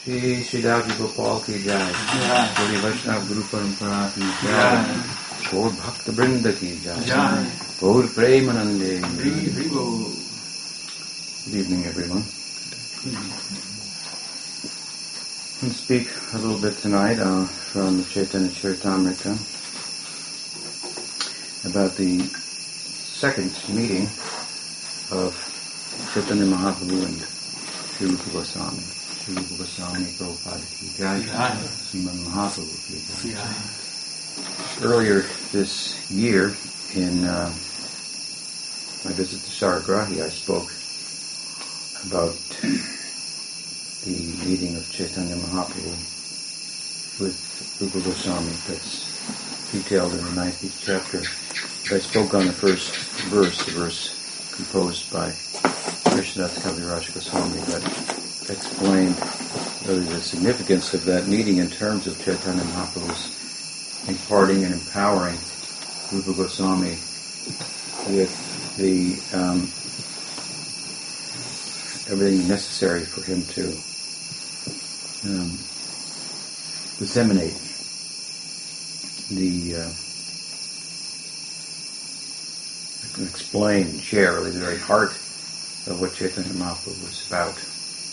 श्री श्रीदास गोपाल की जय जय। पूरी वैष्णव गुरु परंपरा की जय जय। गौर भक्त वृंद की जय जय। गौर प्रेमानंदे Hri Hri Bol. Good evening, everyone. I'll speak a little bit tonight uh, from the Chaitanya Charitamrita about the second meeting of Chaitanya Mahaprabhu and Sri Rupa Goswami. Jai. Earlier this year, in uh, my visit to Saragrahi, I spoke about the meeting of Chaitanya Mahaprabhu with Rupa Goswami that's detailed in the 19th chapter. I spoke on the first verse, the verse composed by Krishnadas Kaviraj Goswami that explained really the significance of that meeting in terms of Chaitanya Mahaprabhu's imparting and empowering Rupa Goswami with the um, everything necessary for him to um, disseminate the uh, explain, share really the very heart of what Chaitanya Mahaprabhu was about.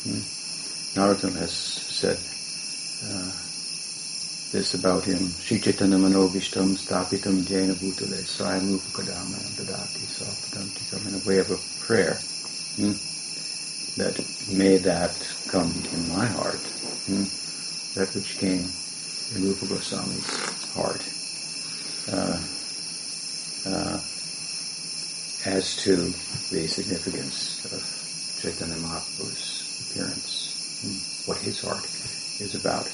Hmm? Narottam has said uh, this about him. Sri Chaitanya Manovishtam Stapitam Jaina Bhutale Swayam Upakadama Dadati Swapadantikam in a way of a prayer. Hmm? That may that come in my heart. Hmm? That which came in Rupa Goswami's heart. Uh, uh, as to the significance of Chaitanya Mahaprabhu's appearance, what his heart is about.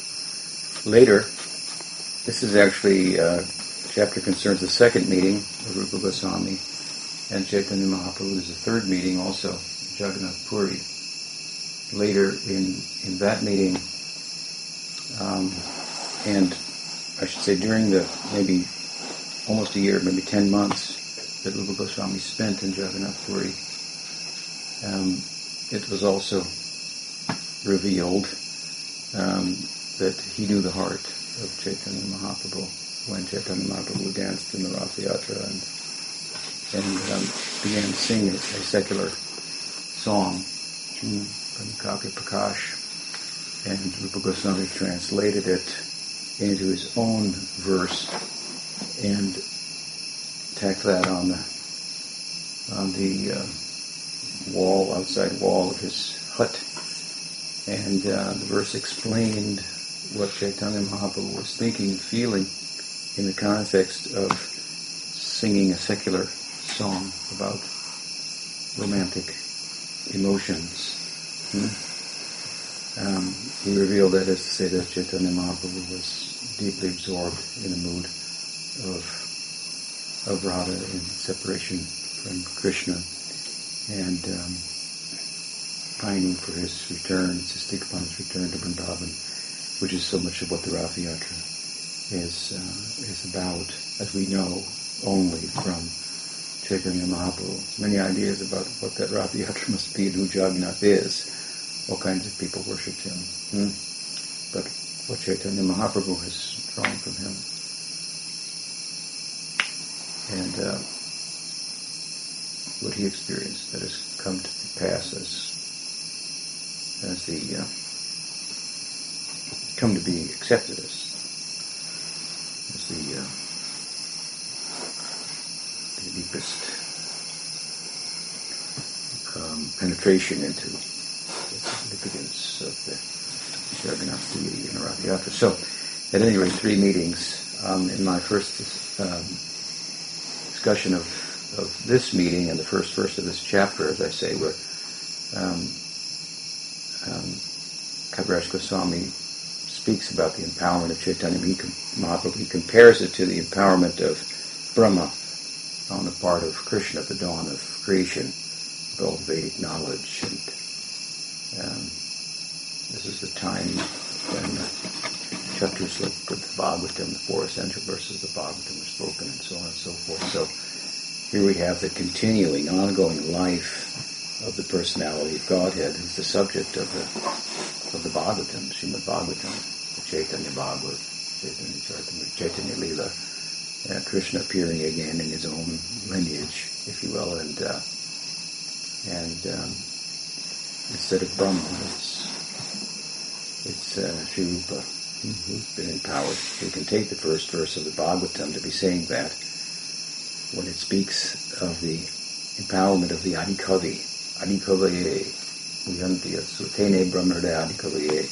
Later, this is actually, uh, chapter concerns the second meeting of Rupa Goswami and Chaitanya is the third meeting also, Jagannath Puri. Later in, in that meeting, um, and I should say during the maybe almost a year, maybe 10 months that Rupa Goswami spent in Jagannath Puri, um, it was also revealed um, that he knew the heart of Chaitanya Mahaprabhu when Chaitanya Mahaprabhu danced in the Rath Yatra and, and um, began to sing a, secular song from Kavya Prakash. And Rupa Goswami translated it into his own verse and tacked that on the on the uh, wall, outside wall of his hut. And uh, the verse explained what Chaitanya Mahaprabhu was thinking, and feeling in the context of singing a secular song about romantic emotions. Hmm? Um, he revealed that as to say that Chaitanya Mahaprabhu was deeply absorbed in the mood of of Radha in separation from Krishna and um, pining for his return, Sistikapan's return to Vrindavan, which is so much of what the Rath Yatra is, uh, is about, as we know only from Chaitanya Mahaprabhu. Many ideas about what that Rath Yatra must be and who Jagannath is. All kinds of people worship him. Hmm? But what Chaitanya Mahaprabhu has drawn from him. And uh, what he experienced that has come to pass as as the uh, come to be accepted as as the uh, the deepest um, penetration into the significance of the Jagannath deity in Rath Yatra. So, at any rate, three meetings. Um, in my first um, discussion of, of this meeting and the first verse of this chapter, as I say, where um, um, Kaviraj Goswami speaks about the empowerment of Chaitanya Mahaprabhu. He compares it to the empowerment of Brahma on the part of Krishna at the dawn of creation, with all Vedic knowledge. And um, this is the time when chapters like the Bhagavatam, the four essential verses of the Bhagavatam are spoken, and so on and so forth. So here we have the continuing, ongoing life of the personality of Godhead, who's the subject of the of the Bhagavatam, Srimad Bhagavatam, the Chaitanya Bhagavat, Chaitanya Charitamrita, Lila, uh, Krishna appearing again in his own lineage, if you will, and uh, and um, instead of Brahma, it's it's uh, Rupa who's been empowered. You can take the first verse of the Bhagavatam to be saying that when it speaks of the empowerment of the Adikavi, Adikavaye, Uyantiya, Sutene Brahmarda Adikavaye.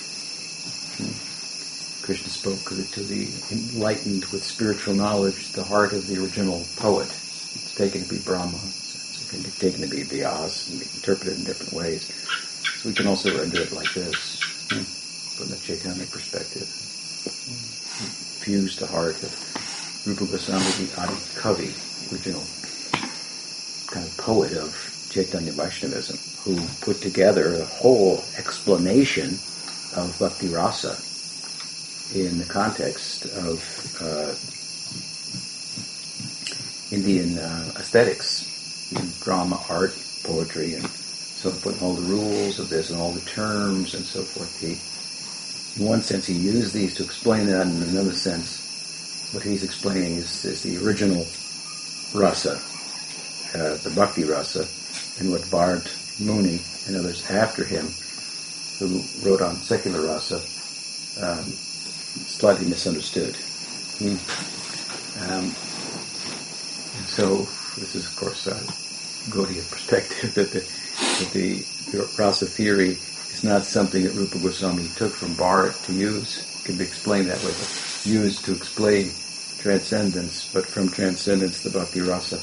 Krishna spoke to the enlightened with spiritual knowledge, the heart of the original poet. It's taken to be Brahma. It's can be taken to be Vyas and interpreted in different ways. So we can also render it like this, hmm, from the Chaitanya perspective. Fuse the heart of Rupa Goswami, the Adi Kavi, original kind of poet of Chaitanya Vaishnavism, who put together a whole explanation of Bhakti Rasa in the context of uh, Indian uh, aesthetics, drama, art, poetry, and so forth, all the rules of this and all the terms and so forth. He, in one sense, he used these to explain that, and in another sense, what he's explaining is, is the original rasa, uh, the bhakti rasa, and what Bharat Muni and others after him, who wrote on secular rasa, um, slightly misunderstood. Hmm. Um, so this is, of course, a Gaudiya perspective that the, that the, rasa theory is not something that Rupa Goswami took from Bharat to use. It can be explained that way, but used to explain transcendence. But from transcendence, the Bhakti Rasa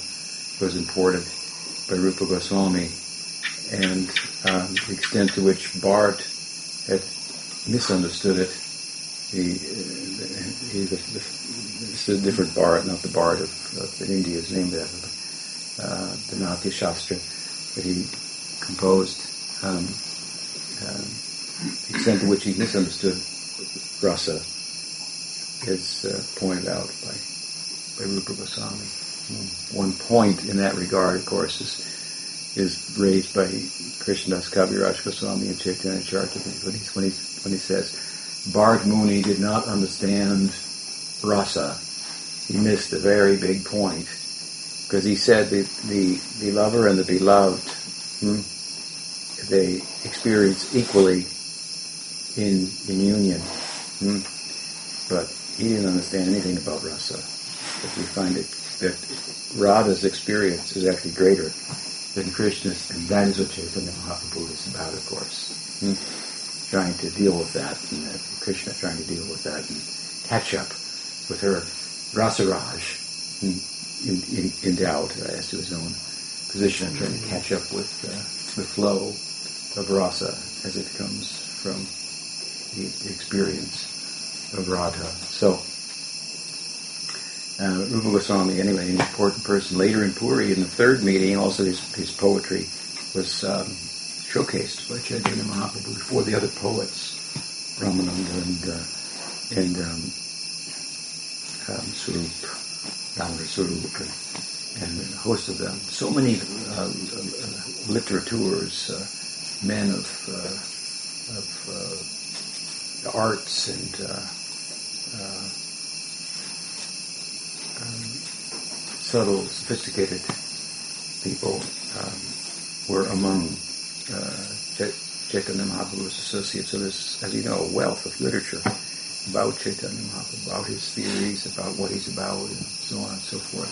was imported by Rupa Goswami, and um, the extent to which Bharat had misunderstood it he, the, it's a different Bharat, not the Bharat of, of India is after uh, the Natya Shastra that he composed. Um, uh, the extent to which he misunderstood rasa is uh, pointed out by by Rupa Goswami. One point in that regard, of course, is is raised by Krishnadas Kaviraj Goswami in Chaitanya Charitamrita when he, when he, when he says, Bharat Muni did not understand rasa. He missed a very big point because he said the, the, the lover and the beloved, hmm, they experience equally in, in union. Hmm? But he didn't understand anything about rasa. But we find it that Radha's experience is actually greater than Krishna's, and that is what Chaitanya Mahaprabhu is about, of course. Hmm? Trying to deal with that, and uh, Krishna trying to deal with that and catch up with her Rasaraj in, in, in doubt as to his own position and trying to catch up with uh, the flow of rasa as it comes from the, the experience of Radha. So, uh, Rupa Goswami, anyway, an important person. Later in Puri, in the third meeting, also his, his poetry was um, showcased by Chaitanya Mahaprabhu before the other poets, Ramananda and, uh, and um, um, Swarup, Swarup, and, and, a host of them. So many uh, uh, uh, men of, uh, of uh, arts and um, subtle, sophisticated people um, were among uh, Chaitanya Mahaprabhu's associates. So there's, as you know, a wealth of literature about Chaitanya Mahaprabhu, about his theories, about what he's about, and so on and so forth.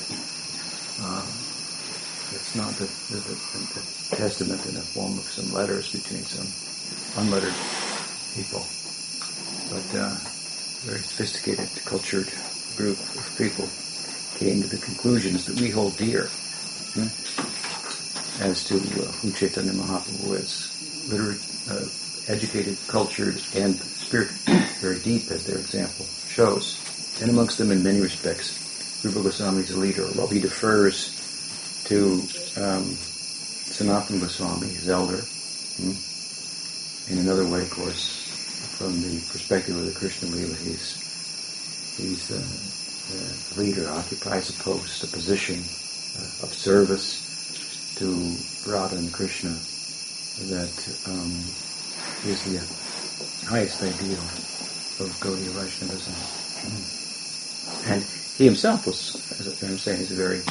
Uh, it's not the, the, the, the, testament in the form of some letters between some unlettered people, but uh, very sophisticated, cultured group of people came to the conclusions that we hold dear hmm, as to uh, who Chaitanya Mahaprabhu is. Literate, uh, educated, cultured, and spirit very deep, as their example shows. And amongst them, in many respects, Rupa Goswami is a leader. While he defers to um, Sanatana Goswami, his elder, hmm, in another way, of course, from the perspective of the Krishna Lila, he's he's uh, the leader occupies a post, a position uh, of service to Radha and Krishna that um, is the highest ideal of Gaudiya Vaishnavism. And he himself was, as I'm saying, he's a very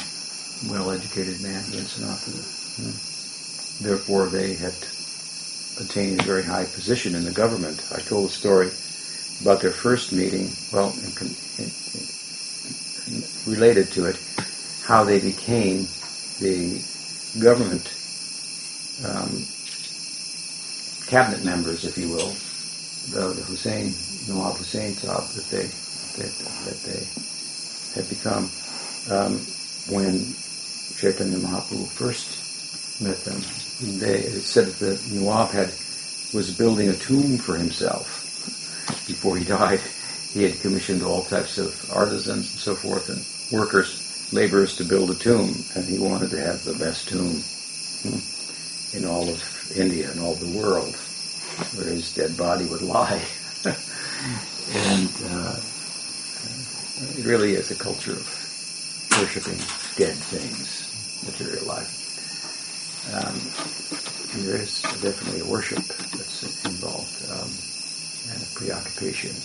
well-educated man, in Sanatana. Therefore, they had attained a very high position in the government. I told a story about their first meeting, well, in, in, related to it, how they became the government um, cabinet members, if you will, the, Hussein, Nawab Hussein Saab that they that, that they had become um, when Chaitanya Mahaprabhu first met them. They said that the Nawab had was building a tomb for himself before he died. He had commissioned all types of artisans and so forth and workers, laborers to build a tomb, and he wanted to have the best tomb in all of India and all the world where his dead body would lie. and uh, it really is a culture of worshipping dead things, material life. Um, there is definitely a worship that's involved um, and a preoccupation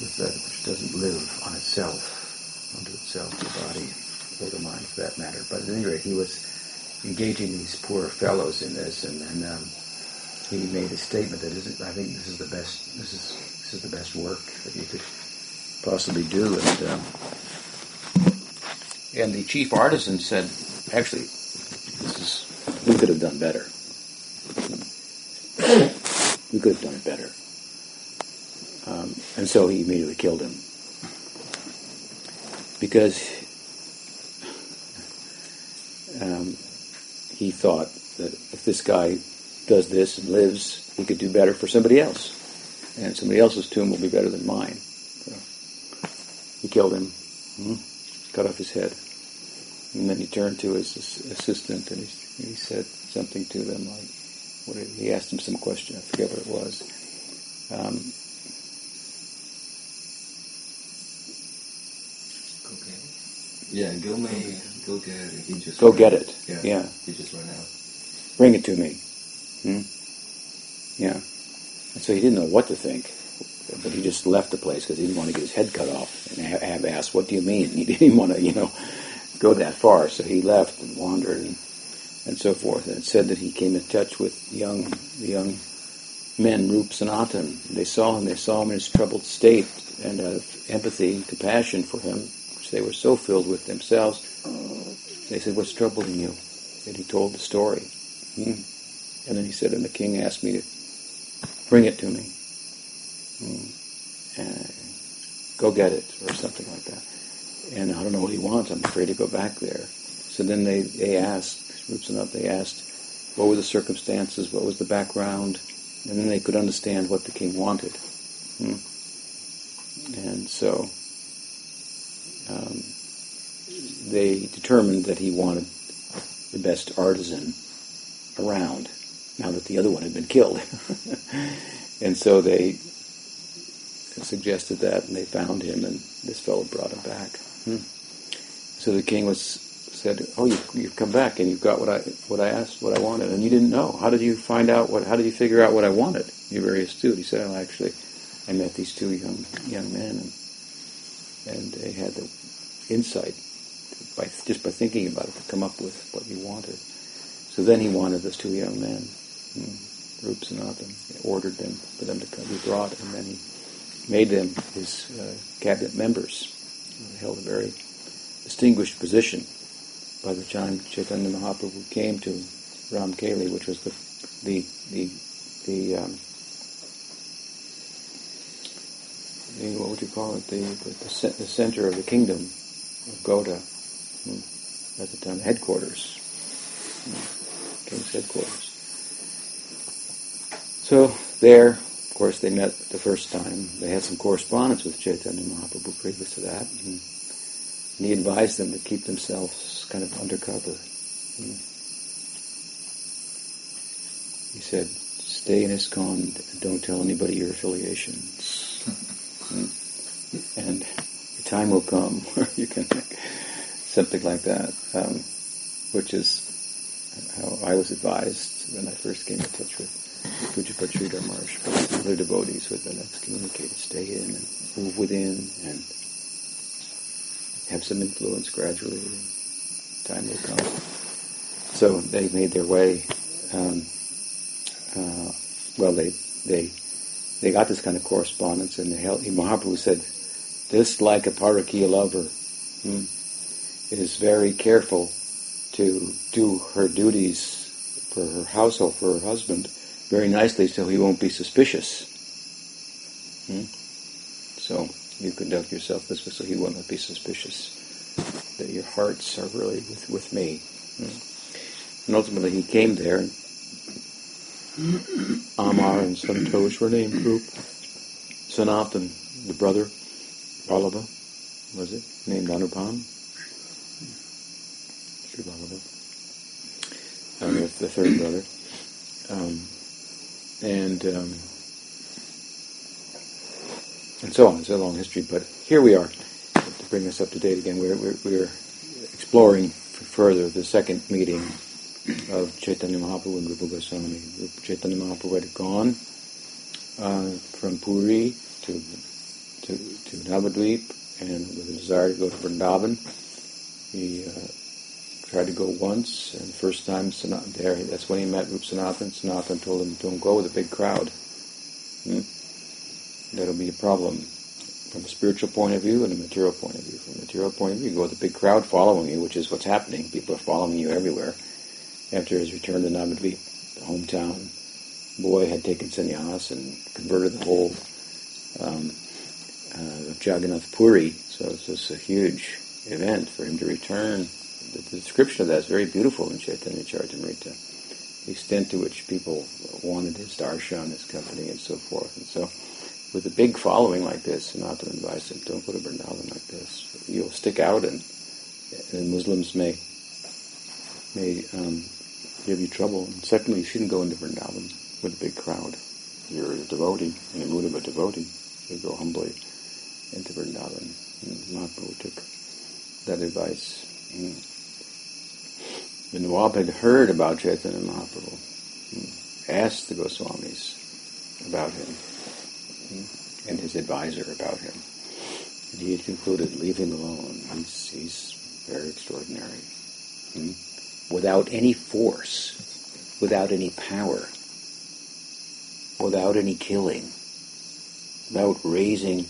with that which doesn't live on itself, unto itself, the body or the mind for that matter. But at any rate, he was engaging these poor fellows in this, and then um, he made a statement that isn't. I think this is the best. This is this is the best work that you could possibly do. And um, and the chief artisan said, actually, this is we could have done better. We could have done it better. Um, and so he immediately killed him because um, he thought that if this guy does this and lives, he could do better for somebody else, and somebody else's tomb will be better than mine. So he killed him, mm-hmm. cut off his head, and then he turned to his assistant and he, he said something to them like, he asked him some question. I forget what it was. Um, Yeah, go me, go get it. He just Go get it. Yeah, Yeah. He just ran out. bring it to me. Hmm? Yeah. And so he didn't know what to think, but he just left the place because he didn't want to get his head cut off and ha- have asked, "What do you mean?" He didn't want to, you know, go that far. So he left and wandered and, and so forth. And it said that he came in touch with young the young men, Rup Sanatan. They saw him. They saw him in his troubled state, and of empathy and compassion for him, which they were so filled with themselves, they said, "What's troubling you?" And he told the story. Hmm. And then he said, and the king asked me to bring it to me. Hmm. And go get it, or something like that. And I don't know what he wants. I'm afraid to go back there. So then they, they asked, up, they asked, what were the circumstances, what was the background, and then they could understand what the king wanted. Hmm. And so um, they determined that he wanted the best artisan around now that the other one had been killed. and so they suggested that, and they found him, and this fellow brought him back. Hmm. So the king was said, "Oh, you, you've come back, and you've got what I what I asked, what I wanted, and you didn't know. How did you find out what? How did you figure out what I wanted? You're very astute." He said, "Oh, actually, I met these two young young men, and and they had the insight by just by thinking about it to come up with what he wanted." So then he wanted those two young men, hmm, Rup Sanatan. He ordered them for them to come, be brought, and then he made them his uh, cabinet members. They held a very distinguished position by the time Chaitanya Mahaprabhu came to Ramkeli, which was the the the the, um, the what would you call it? The the, the, the center of the kingdom of Gauda hmm, at the time, headquarters, hmm, king's headquarters. So there, of course, they met the first time. They had some correspondence with Chaitanya Mahaprabhu previous to that. And, and he advised them to keep themselves kind of undercover. Hmm. He said, stay in ISKCON don't tell anybody your affiliations. And the time will come where you can, make something like that, um, which is how I was advised when I first came in touch with Pujyapad Sridhar Maharaj, but other devotees who had been excommunicated stay in and move within and have some influence gradually. Time will come. So they made their way. Um, uh, well, they they they got this kind of correspondence, and Mahaprabhu said, "This, like a parakiya lover, hmm, is very careful to do her duties for her household, for her husband, very nicely, so he won't be suspicious. Hmm? So you conduct yourself this way, so he will not be suspicious that your hearts are really with with me." Hmm? And ultimately, he came there. And Amar and Santosh were named group. Sanatan, the brother, Vallabha, was it? Named Anupam. Sri. And the, the third brother. Um, and um, and so on. It's a long history, but here we are to bring us up to date again. We're, we're, we're exploring further the second meeting of Chaitanya Mahaprabhu and Rupa Goswami. Chaitanya Mahaprabhu had gone uh, from Puri to to, to Navadvip and with a desire to go to Vrindavan. He uh, tried to go once, and the first time there, that's when he met Rup Sanatan. Sanatan told him, "Don't go with a big crowd. Hmm? That'll be a problem." From a spiritual point of view and a material point of view. From a material point of view, you go with a big crowd following you, which is what's happening. People are following you everywhere after his return to Navadvip, the hometown boy had taken sannyas and converted the whole um, uh, of Jagannath Puri. So it's just a huge event for him to return. The, the description of that is very beautiful in Chaitanya Charitamrita. The extent to which people wanted his darshan, his company, and so forth. And so, with a big following like this, Sanatana advised him, don't go to Vrindavan like this. You'll stick out, and, and Muslims may may um, give you trouble. And secondly, you shouldn't go into Vrindavan with a big crowd. You're a devotee, in the mood of a devotee. You go humbly into Vrindavan. Mahaprabhu took that advice. And the Nawab had heard about Chaitanya Mahaprabhu, mm. asked the Goswamis about him, mm. and his advisor about him. And he had concluded, leave him alone. He's, he's very extraordinary. Hmm? Without any force, without any power, without any killing, without raising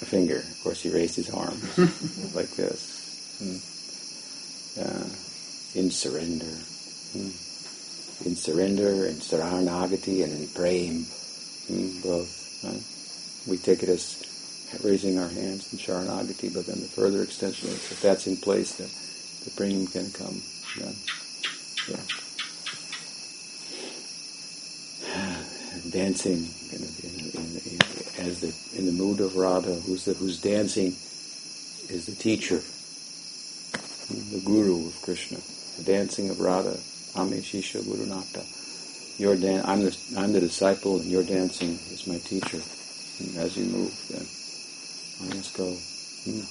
a finger. Of course, he raised his arm like this. Uh, in surrender. In surrender, in saranagati, and in prema. Both. Uh, we take it as raising our hands in Sharanagati, but then the further extension if that's in place, the, the brain can come. Yeah. Dancing in, in, in, as the in the mood of Radha, who's the, who's dancing is the teacher, the guru of Krishna. The dancing of Radha, Ame Shisha Guru Nata. Your dan- I'm the I'm the disciple, and your dancing is my teacher. And as you move, then Must go. Hmm.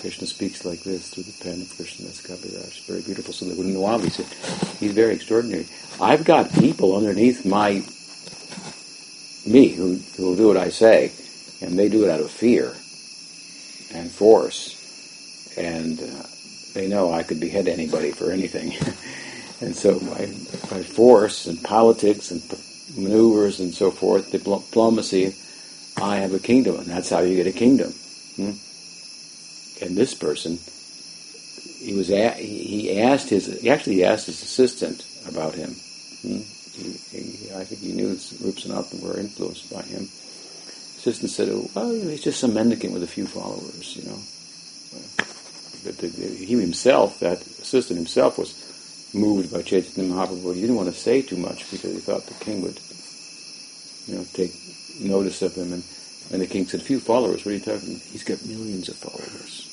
Krishna speaks like this through the pen of Krishna Das Kaviraj. Very beautiful. So the Nawabi said, he's very extraordinary. I've got people underneath my me who who will do what I say, and they do it out of fear and force, and uh, they know I could behead anybody for anything. and so by, by force and politics and maneuvers and so forth, diplomacy, I have a kingdom, and that's how you get a kingdom. Hmm? And this person, he was a, he asked his he actually asked his assistant about him. Hmm? He, he, I think he knew Rup Sanatan were influenced by him. Assistant said, oh, "Well, he's just some mendicant with a few followers, you know." But the, he himself, that assistant himself, was moved by Chaitanya Mahaprabhu. He didn't want to say too much because he thought the king would, you know, take notice of him. And, and the king said, few followers, what are you talking about? He's got millions of followers.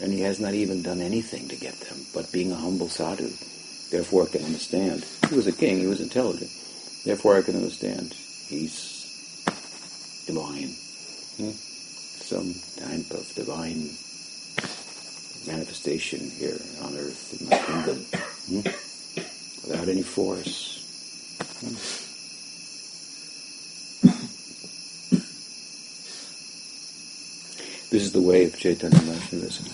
And he has not even done anything to get them, but being a humble sadhu. Therefore I can understand. He was a king, he was intelligent. Therefore I can understand. He's divine. Hmm? Some type of divine manifestation here on earth in my kingdom. Hmm? without any force. This is the way of Chaitanya nationalism.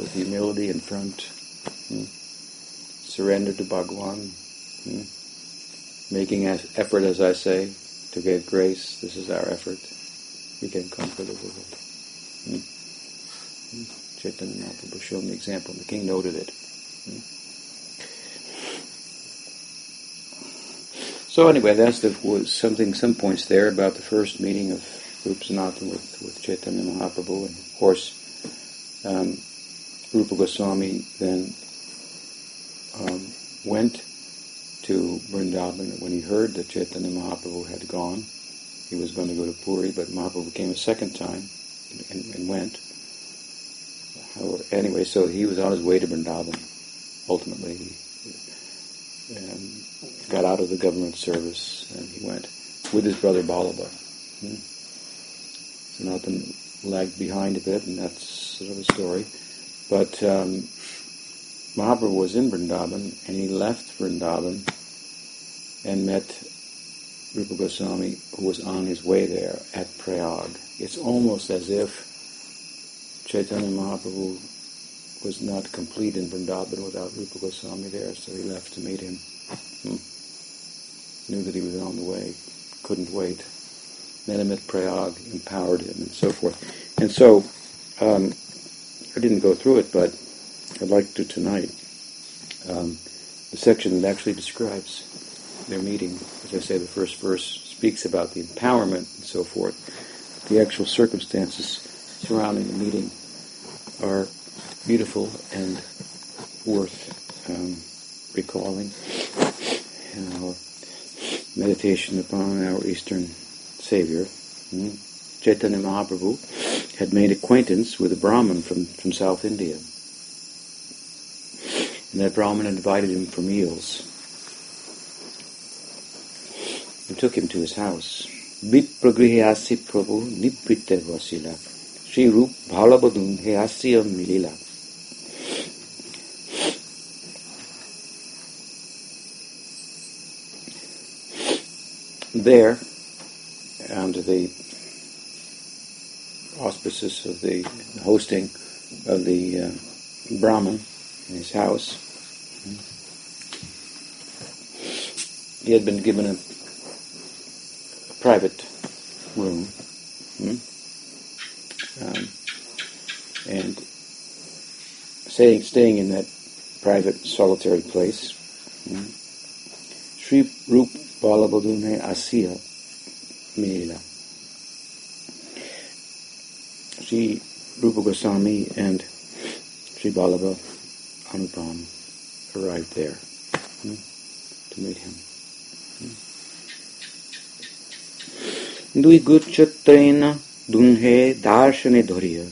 With humility in front, hmm? surrender to Bhagwan, hmm? making as effort, as I say, to get grace. This is our effort. We can conquer the world. Hmm? Hmm? Chaitanya Mahaprabhu showed the example, the king noted it. Hmm? So anyway, that's the, was something, some points there about the first meeting of Rupa with, with Chaitanya Mahaprabhu, and of course, um, Rupa Goswami then um, went to Vrindavan when he heard that Chaitanya Mahaprabhu had gone. He was going to go to Puri, but Mahaprabhu came a second time and, and went. However, anyway, so he was on his way to Vrindavan. Ultimately, he um, got out of the government service and he went with his brother Vallabha. Hmm. Sanatan lagged behind a bit, and that's sort of a story. But um, Mahaprabhu was in Vrindavan, and he left Vrindavan and met Rupa Goswami, who was on his way there at Prayag. It's almost as if Chaitanya Mahaprabhu was not complete in Vrindavan without Rupa Goswami there, so he left to meet him. Hmm. Knew that he was on the way, couldn't wait. Him Prayag, empowered him, and so forth. And so, um, I didn't go through it, but I'd like to tonight. Um, the section that actually describes their meeting, as I say, the first verse speaks about the empowerment and so forth. The actual circumstances surrounding the meeting are beautiful and worth um, recalling in our meditation upon our Eastern Savior. Hmm? Chaitanya Mahaprabhu had made acquaintance with a Brahmin from, from South India. And that Brahmin invited him for meals and took him to his house. Vipragrihe asi prabhu nibritte vasila. Shri Rup bhalabadun he asya milila. There, under the auspices of the hosting of the uh, Brahmin in his house, he had been given a, a private room, hmm? um, and staying, staying in that private solitary place. Hmm? Sri Rup Balabadune Asya Meera. Sri Rupa Goswami and Sri Balaba Anupam arrived there hmm, to meet him. द्विगुच्छत्रेन दुन्हे दार्शने धैर्य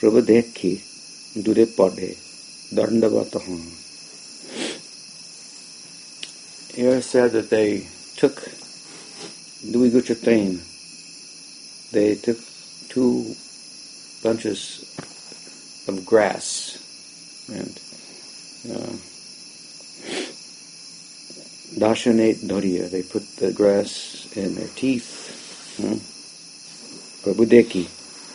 प्रबदेखि दूरे पढ़े दंडवत Here said that they took Dui Guchatain, they took two bunches of grass and uh, Doriya, they put the grass in their teeth. Hmm? Prabhudeki,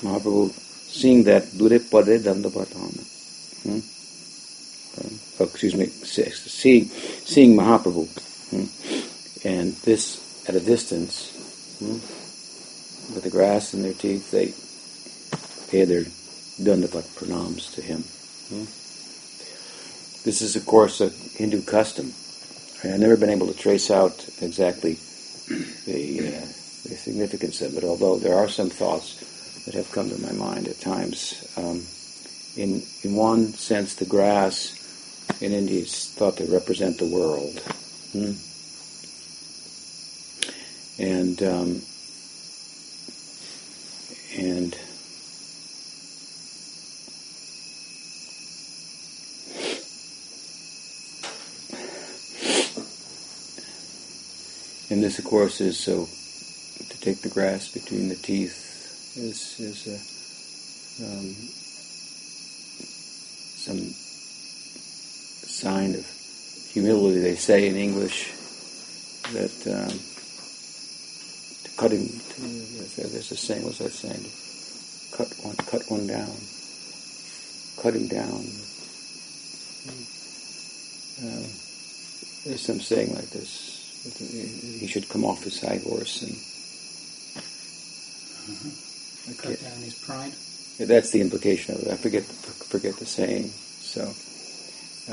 Mahaprabhu, seeing that Dure Pade Dandapatana. Hmm? Uh, oh, excuse me, seeing, seeing Mahaprabhu. Hmm? And this at a distance, hmm? with the grass in their teeth, they pay their dandapat pranams to him. Hmm? This is, of course, a Hindu custom. I've never been able to trace out exactly the, uh, the significance of it, although there are some thoughts that have come to my mind at times. Um, in, in one sense, the grass in India is thought to represent the world. Hmm? And um, and and this, of course, is so to take the grass between the teeth is is a, um, some sign of humility, they say in English that um, to cut him, there's a saying, what's that saying? Cut one, cut one down. Cut him down. Uh, there's some saying like this. He should come off his high horse and uh-huh. cut down his pride. That's the implication of it. I forget forget the saying. So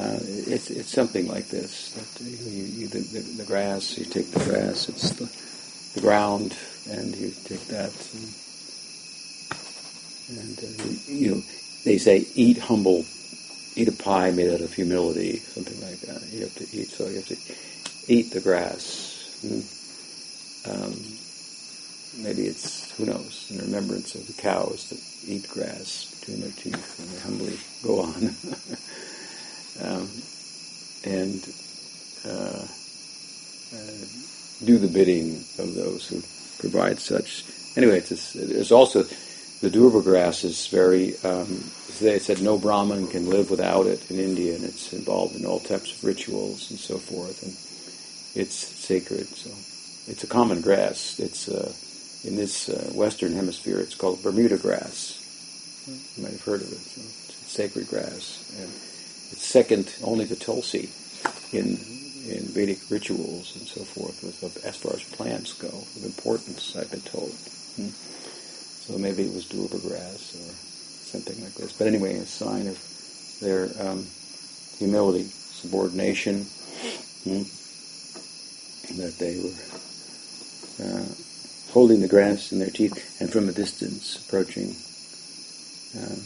uh, it's it's something like this. That you, you the, the, the, grass, you take the grass. It's the, the ground, and you take that. And, and uh, you know, they say eat humble, eat a pie made out of humility, something like that. You have to eat. So you have to eat the grass. And, um, maybe it's who knows in remembrance of the cows that eat grass between their teeth and they humbly go on. um, and uh, uh, do the bidding of those who provide such. Anyway, it's, it's also the durva grass is very. Um, they said no Brahmin can live without it in India, and it's involved in all types of rituals and so forth, and it's sacred. So it's a common grass. It's uh, in this uh, Western Hemisphere. It's called Bermuda grass. You might have heard of it. So it's sacred grass, and it's second only to tulsi in in Vedic rituals and so forth, with, as far as plants go, of importance. I've been told. Hmm. So maybe it was durva grass or something like this. But anyway, a sign of their um, humility, subordination, hmm, that they were uh, holding the grass in their teeth and from a distance approaching um,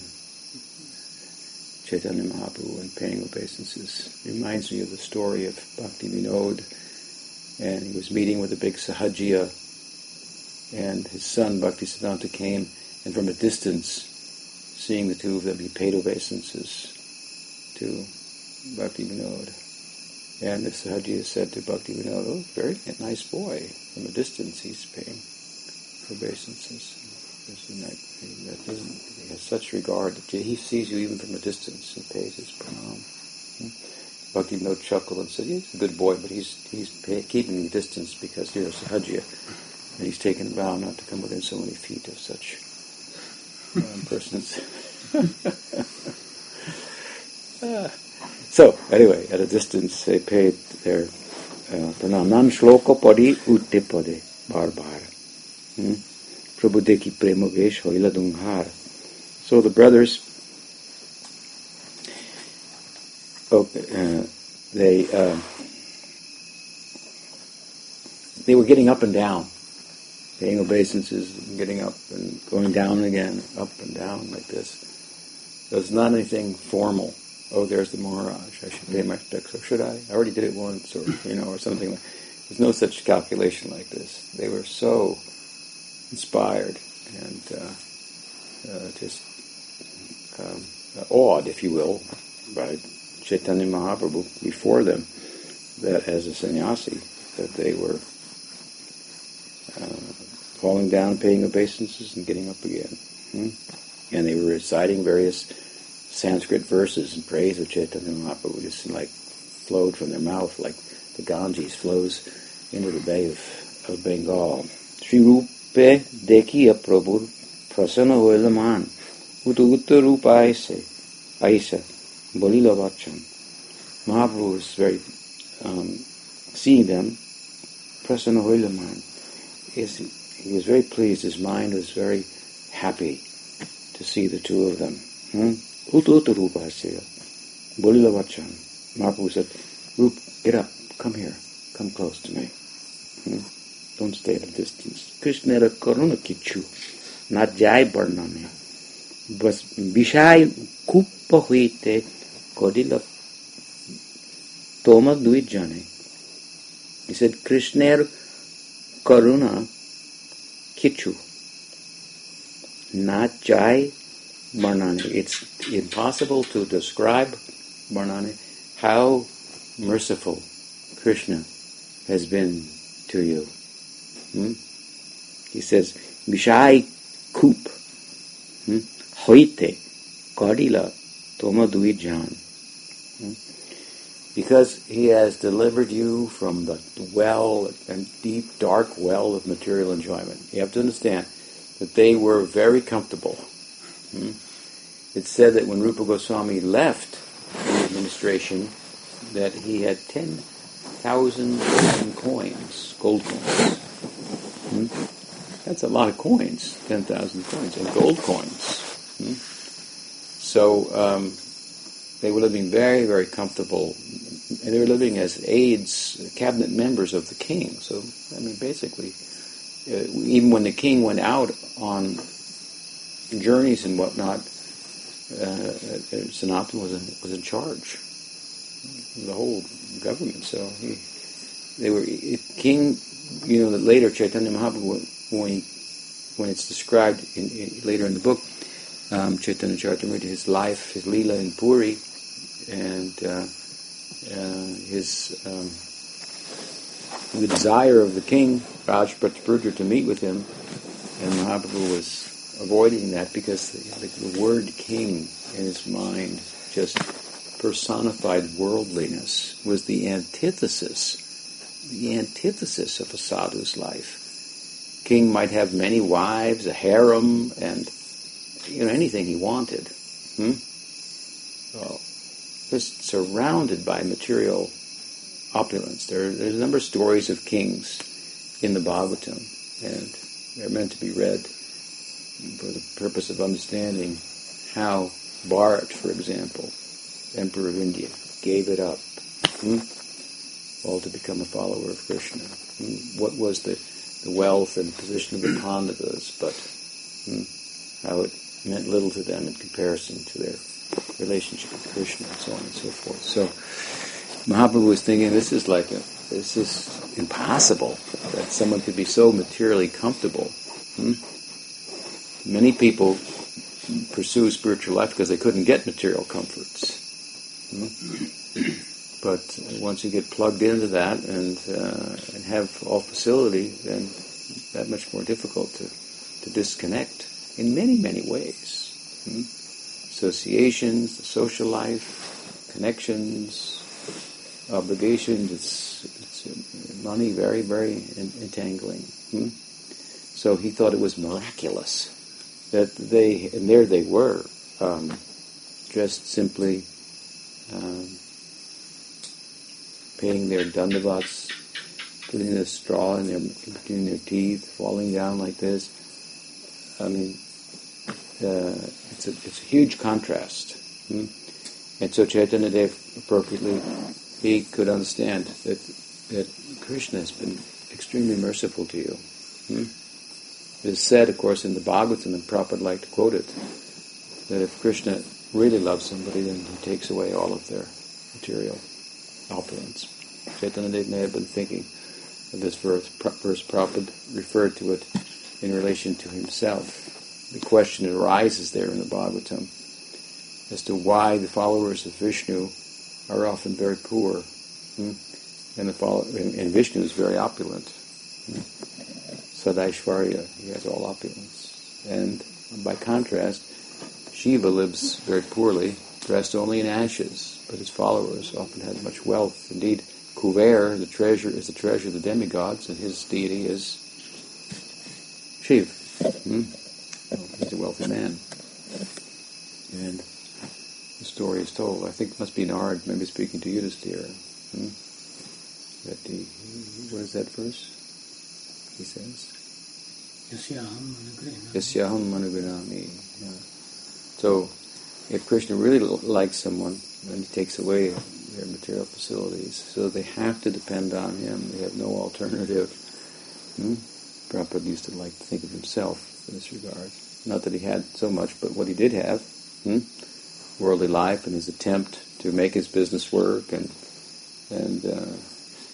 Chaitanya Mahaprabhu and paying obeisances. Reminds me of the story of Bhakti Vinod, and he was meeting with a big Sahajiya, and his son Bhakti Siddhanta came, and from a distance, seeing the two of them, he paid obeisances to Bhakti Vinod. And the Sahajiya said to Bhakti Vinod, oh, very nice boy. From a distance he's paying obeisances. That doesn't, he has such regard that he sees you even from a distance and pays his pranam. Hmm? Bhakti Vinod chuckled and said, he's a good boy, but he's, he's keeping the distance because you're a Sahajiya. And he's taken a vow not to come within so many feet of such um, persons. so, anyway, at a distance, they paid their uh, pranam. Nan shloka padi utte pade, bar bar. Prabhudeki. So the brothers, oh, uh, they uh, they were getting up and down, paying obeisances, getting up and going down again, up and down like this. So it's not anything formal. Oh, there's the Maharaj. I should pay my respects. Or should I? I already did it once, or you know, or something. Like, there's no such calculation like this. They were so inspired and uh, uh, just um, awed, if you will, by Chaitanya Mahaprabhu before them, that as a sannyasi, that they were uh, falling down, paying obeisances, and getting up again. Hmm? And they were reciting various Sanskrit verses in praise of Chaitanya Mahaprabhu, just like flowed from their mouth like the Ganges flows into the Bay of, of Bengal. Sri पे देखिए प्रभु प्रसन्न whole मान उत उत्तर रूप ऐसे ऐसा बलि लवाचन Mahaprabhu was very um, seeing them prasanna hoila man is he was very pleased his mind was very happy to see the two of them uta uta rupa hasya bolila vachan Mahaprabhu said Rup get up come here come close to me hmm? Don't stay at distance. Krishna करुण किच्छु ना जाय वर्णने बस विषय कुप हुईते कदिल तोम दुई जने He said, Krishner Karuna Kichu. Not Jai Marnani. It's impossible to describe Marnani how merciful Krishna has been to you. Hmm? He says, Vishai Kup hmm? Hoite Kadila Toma Jan. Hmm? because he has delivered you from the well and deep, dark well of material enjoyment. You have to understand that they were very comfortable. Hmm? It's said that when Rupa Goswami left the administration, that he had 10,000 coins, gold coins. Hmm? That's a lot of coins, 10,000 coins, and gold coins. Hmm? So um, they were living very, very comfortable. And they were living as aides, cabinet members of the king. So, I mean, basically, uh, even when the king went out on journeys and whatnot, uh, uh Sanatan was in, was in charge the whole government. So he, they were king. You know that later Chaitanya Mahaprabhu, when he, when it's described in, in, later in the book, um, Chaitanya Charitamrita, his life, his lila in Puri, and uh, uh, his um, the desire of the king Raj Prataparudra to meet with him, and Mahaprabhu was avoiding that because the, the word king in his mind just personified worldliness was the antithesis, the antithesis of a sadhu's life. King might have many wives, a harem, and you know anything he wanted. Hmm? Well, just surrounded by material opulence. There, there's a number of stories of kings in the Bhagavatam, and they're meant to be read for the purpose of understanding how Bharat, for example, Emperor of India, gave it up, hmm? All to become a follower of Krishna. What was the, the wealth and position of the Pandavas, but hmm, how it meant little to them in comparison to their relationship with Krishna and so on and so forth. So Mahaprabhu was thinking, this is like a, this is impossible that someone could be so materially comfortable. Hmm? Many people pursue spiritual life because they couldn't get material comforts. Hmm? But once you get plugged into that and, uh, and have all facility, then that much more difficult to, to disconnect in many, many ways. Hmm? Associations, social life, connections, obligations, it's, it's money very, very entangling. Hmm? So he thought it was miraculous that they, and there they were, um, just simply um, paying their dandavats, putting the straw in their between their teeth, falling down like this. I mean, uh, it's a it's a huge contrast. Hmm? And so Chaitanya Dev appropriately he could understand that that Krishna has been extremely merciful to you. Hmm? It is said, of course, in the Bhagavatam, and Prabhupada liked to quote it, that if Krishna really loves somebody, then he takes away all of their material opulence. Chaitanya have been thinking of this verse. Verse Prabhupada referred to it in relation to himself. The question arises there in the Bhagavatam as to why the followers of Vishnu are often very poor, hmm? and the follow- and, Vishnu is very opulent. Hmm? He has all opulence. And by contrast, Shiva lives very poorly, dressed only in ashes, but his followers often had much wealth. Indeed, Kuver, the treasure, is the treasure of the demigods, and his deity is Shiva. Hmm? he's a wealthy man. And the story is told. I think it must be Nard, maybe speaking to Yudhisthira. Hmm? That the, what is that verse? He says. Yasyaham manugrinami. Yeah. So, if Krishna really likes someone, then he takes away their material facilities. So they have to depend on him. They have no alternative. Hmm? Prabhupada used to like to think of himself in this regard. Not that he had so much, but what he did have. Hmm? Worldly life and his attempt to make his business work and and uh,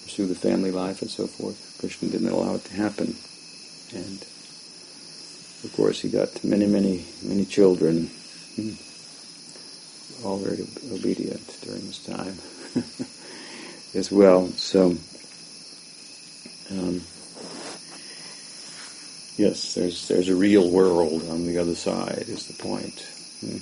pursue the family life and so forth. Krishna didn't allow it to happen. And of course, he got many, many, many children, hmm, all very obedient during this time as well. So, um, yes, there's there's a real world on the other side. Is the point. Hmm.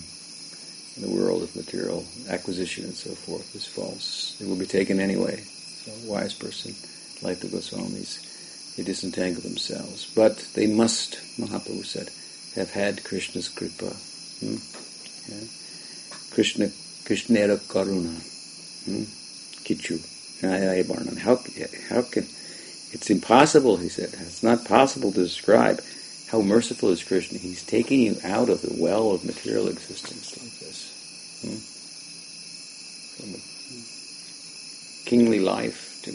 the world of material acquisition and so forth is false. It will be taken anyway. So a wise person, like the Goswamis, they disentangle themselves. But they must, Mahaprabhu said, have had Krishna's kripa. Hmm? Yeah. Krishna, Krishnera karuna. Kichu. How, how can, it's impossible, he said. It's not possible to describe how merciful is Krishna. He's taking you out of the well of material existence like this. Hmm? From a kingly life to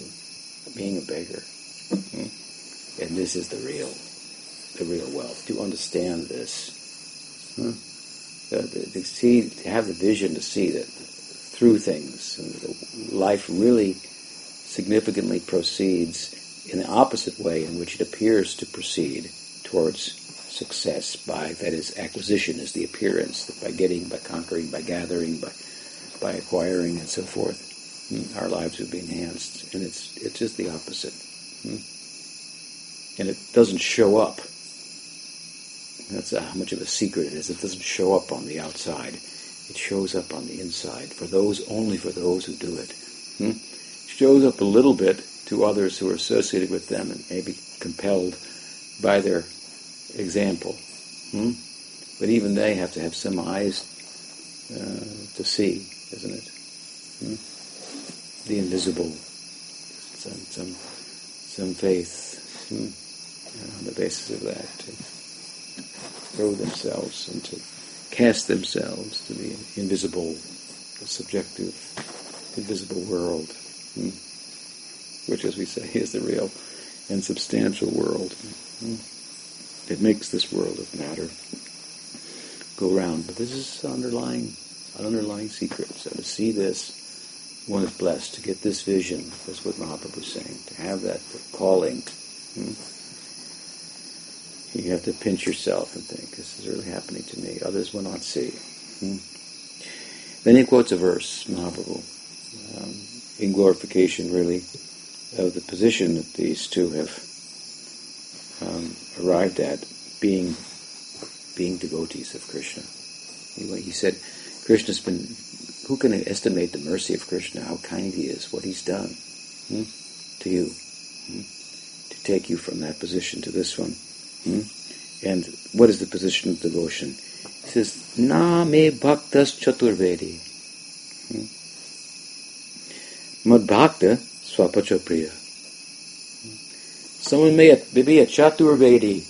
being a beggar. Hmm? And this is the real, the real wealth. To understand this. Hmm? To, to, see, to have the vision to see that through things, and life really significantly proceeds in the opposite way in which it appears to proceed towards success by, that is, acquisition is the appearance, that by getting, by conquering, by gathering, by, by acquiring, and so forth, hmm, our lives would be enhanced. And it's, it's just the opposite. Hmm. And it doesn't show up. That's how much of a secret it is. It doesn't show up on the outside. It shows up on the inside for those, only for those who do it. Hmm? Shows up a little bit to others who are associated with them and maybe compelled by their example. Hmm? But even they have to have some eyes uh, to see, isn't it? Hmm? The invisible, some some some faith hmm? on the basis of that to throw themselves and to cast themselves to the invisible, the subjective, invisible world, hmm? which, as we say, is the real and substantial world. Hmm? It makes this world of matter go round. But this is underlying, an underlying secret. So to see this, one is blessed to get this vision. That's what Mahaprabhu was saying. To have that calling. Hmm? You have to pinch yourself and think, this is really happening to me. Others will not see. Hmm? Then he quotes a verse, Mahaprabhu, um, in glorification, really, of the position that these two have um, arrived at being being devotees of Krishna. Anyway, he said, Krishna's been. Who can estimate the mercy of Krishna? How kind he is, what he's done hmm, to you, hmm, to take you from that position to this one. Hmm? And what is the position of devotion? He says, Na me bhaktas chaturvedi. Hmm? Mad bhakta swapachapriya. Someone may be a Chaturvedi.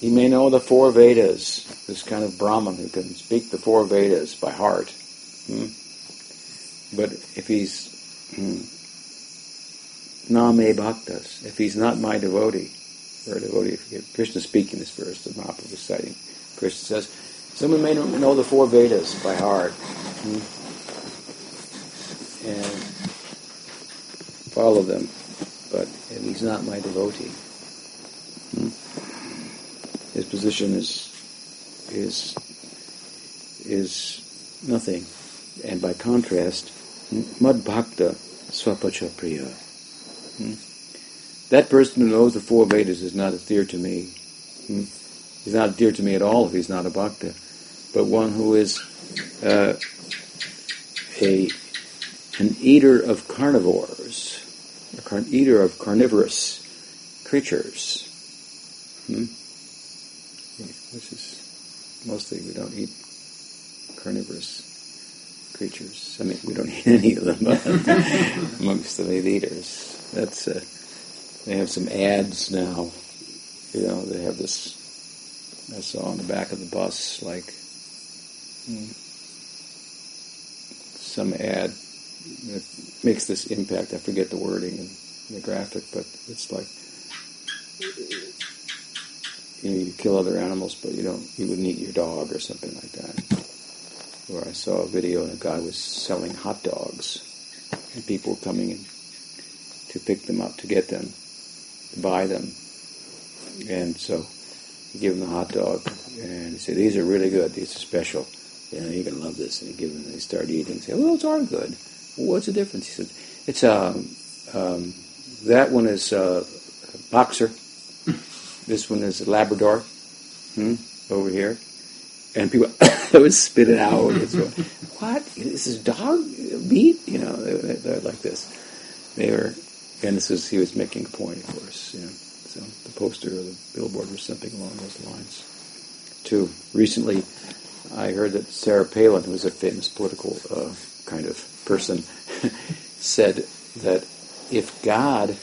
He may know the four Vedas. This kind of Brahman who can speak the four Vedas by heart. Hmm? But if he's hmm, Name Bhaktas, if he's not my devotee, or a devotee, Krishna speaking this verse, the Mahaprabhu was citing, Krishna says, someone may know the four Vedas by heart. Hmm? And follow them but he's not my devotee. Hmm? His position is is is nothing, and by contrast, mad bhakta priya. Hmm? That person who knows the four Vedas is not dear to me. Hmm? He's not dear to me at all if he's not a bhakta, but one who is uh, a an eater of carnivores a carn- eater of carnivorous creatures. Hmm? Which is mostly we don't eat carnivorous creatures. I mean, we don't eat any of them amongst the meat eaters. That's uh, they have some ads now. You know, they have this. I saw on the back of the bus, like hmm, some ad that makes this impact. I forget the wording and the graphic, but it's like you know you kill other animals, but you don't you wouldn't eat your dog or something like that. Or I saw a video and a guy was selling hot dogs, and people were coming in to pick them up to get them, to buy them, and so you give them the hot dog, and he said these are really good, these are special. You know, you're gonna love this, and you give them, they start eating. And say, well, it's all good. What's the difference? He said, it's a, um, um, that one is a boxer. This one is a Labrador hmm, over here. and people would spit it out. Going, what? This is dog meat? You know, they're, they're like this. They were, and this is he was making a point, of course. You know, so the poster or the billboard was something along those lines. Too recently, I heard that Sarah Palin, who was a famous political uh, kind of person, said that if God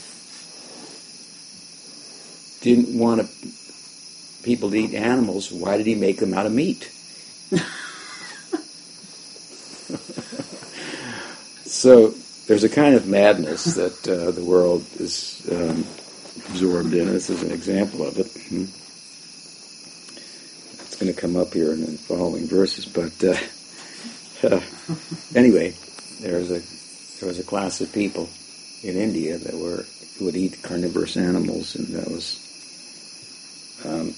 didn't want people to eat animals, why did he make them out of meat? so there's a kind of madness that uh, the world is um, absorbed in. This is an example of it. Hmm. It's going to come up here in the following verses, but uh, uh, anyway, there was a there was a class of people in India that were would eat carnivorous animals, and that was um,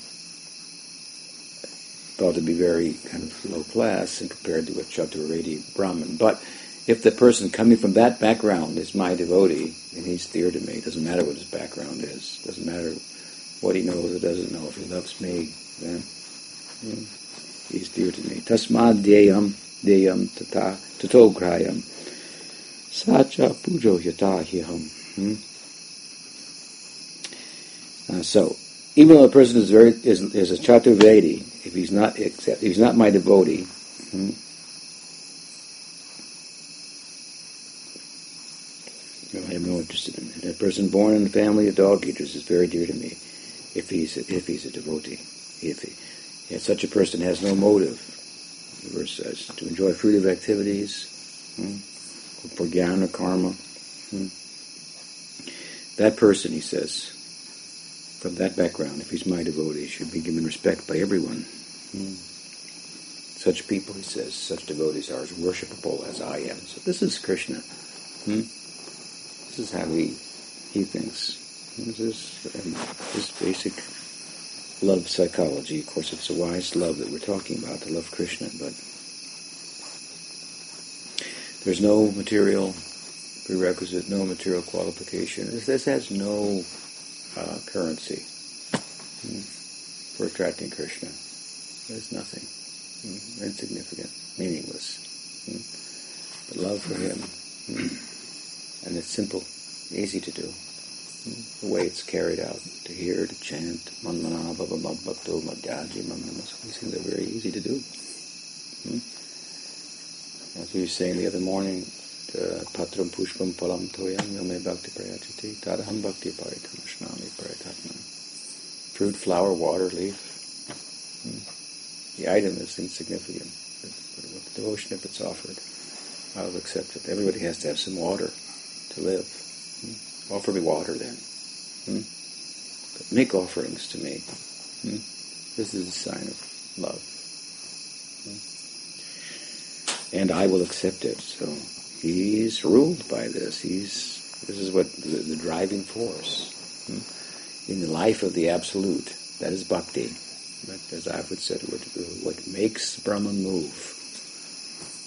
thought to be very kind of low class and compared to a Chaturvedi Brahmin. But if the person coming from that background is my devotee, and he's dear to me, it doesn't matter what his background is, it doesn't matter what he knows or doesn't know, if he loves me, then he's dear to me. Tasmad deyam deyam tata tato grayam sacha pujo yata hiham. Hmm? Uh, so, even though a person is very is, is a chaturvedi, if he's not except if he's not my devotee, hmm, Have no interest in him. a person born in a family of dog eaters is very dear to me, if he's a, if he's a devotee. If he, if such a person has no motive, the verse says, to enjoy fruitive activities, hmm, for jnana karma. Hmm. That person, he says, from that background, if he's my devotee, should be given respect by everyone. Hmm. Such people, he says, such devotees are as worshipable as I am. So this is Krishna. Hmm? This is how he he thinks. This is um, this basic love psychology. Of course, it's a wise love that we're talking about, to love Krishna, but there's no material prerequisite, no material qualification. This, this has no uh, currency hmm, for attracting Krishna. There's nothing. Hmm, insignificant, meaningless. Hmm. But love for him. And it's simple, easy to do. The way it's carried out, to hear, to chant, manmana bhava madbhakto madhyaji These things are very easy to do. Hmm. As we were saying the other morning, patram pushpam palam toyam yame bhakti prayachati tadaham bhakti paritamashmami paritatma. Fruit, flower, water, leaf. Hmm. The item is insignificant. But devotion, if it's offered, I will accept it. Everybody has to have some water to live. Hmm. Offer me water then. Hmm. Make offerings to me. Hmm. This is a sign of love. Hmm. And I will accept it. So he's ruled by this. He's this is what the, the driving force hmm, in the life of the absolute. That is bhakti. But as Alfred said, what, what makes Brahman move,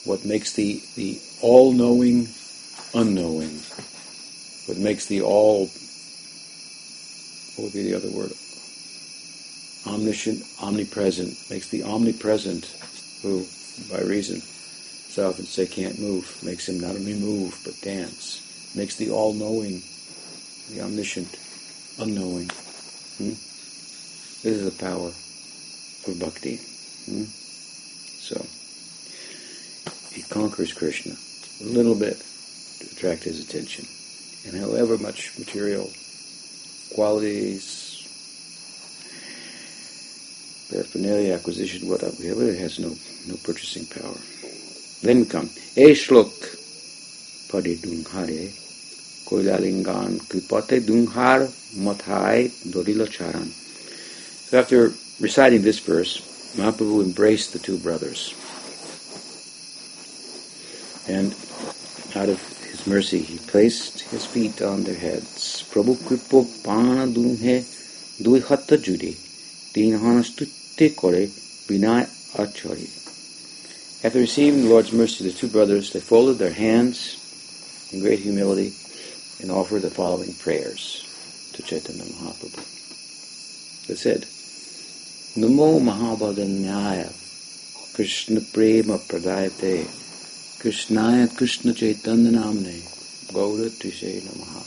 what makes the the all-knowing unknowing, what makes the all what would be the other word? Omniscient, omnipresent, makes the omnipresent who, by reason, so often say can't move, makes him not only move, but dance. Makes the all-knowing, the omniscient, unknowing. Hmm? This is the power of bhakti. Hmm? So, he conquers Krishna a little bit to attract his attention. And however much material qualities, paraphernalia, acquisition, whatever, it has no, no purchasing power. Then come Eshlok Pade Dunghare Koilalingan Kripate Dunghar Mathai Dorila Charan. So after reciting this verse, Mahaprabhu embraced the two brothers. And out of his mercy, he placed his feet on their heads. Prabhu Kripo Pana Dunhe Dui Hatta Judi Din Hanastutte Kore Binay Achari. After receiving the Lord's mercy, the two brothers, they folded their hands in great humility and offered the following prayers to Chaitanya Mahaprabhu. They said, Namo Mahavadanyaya Krishna Prema Pradayate Krishnaya Krishna Chaitanya Namne Gaura Tvishe Namaha.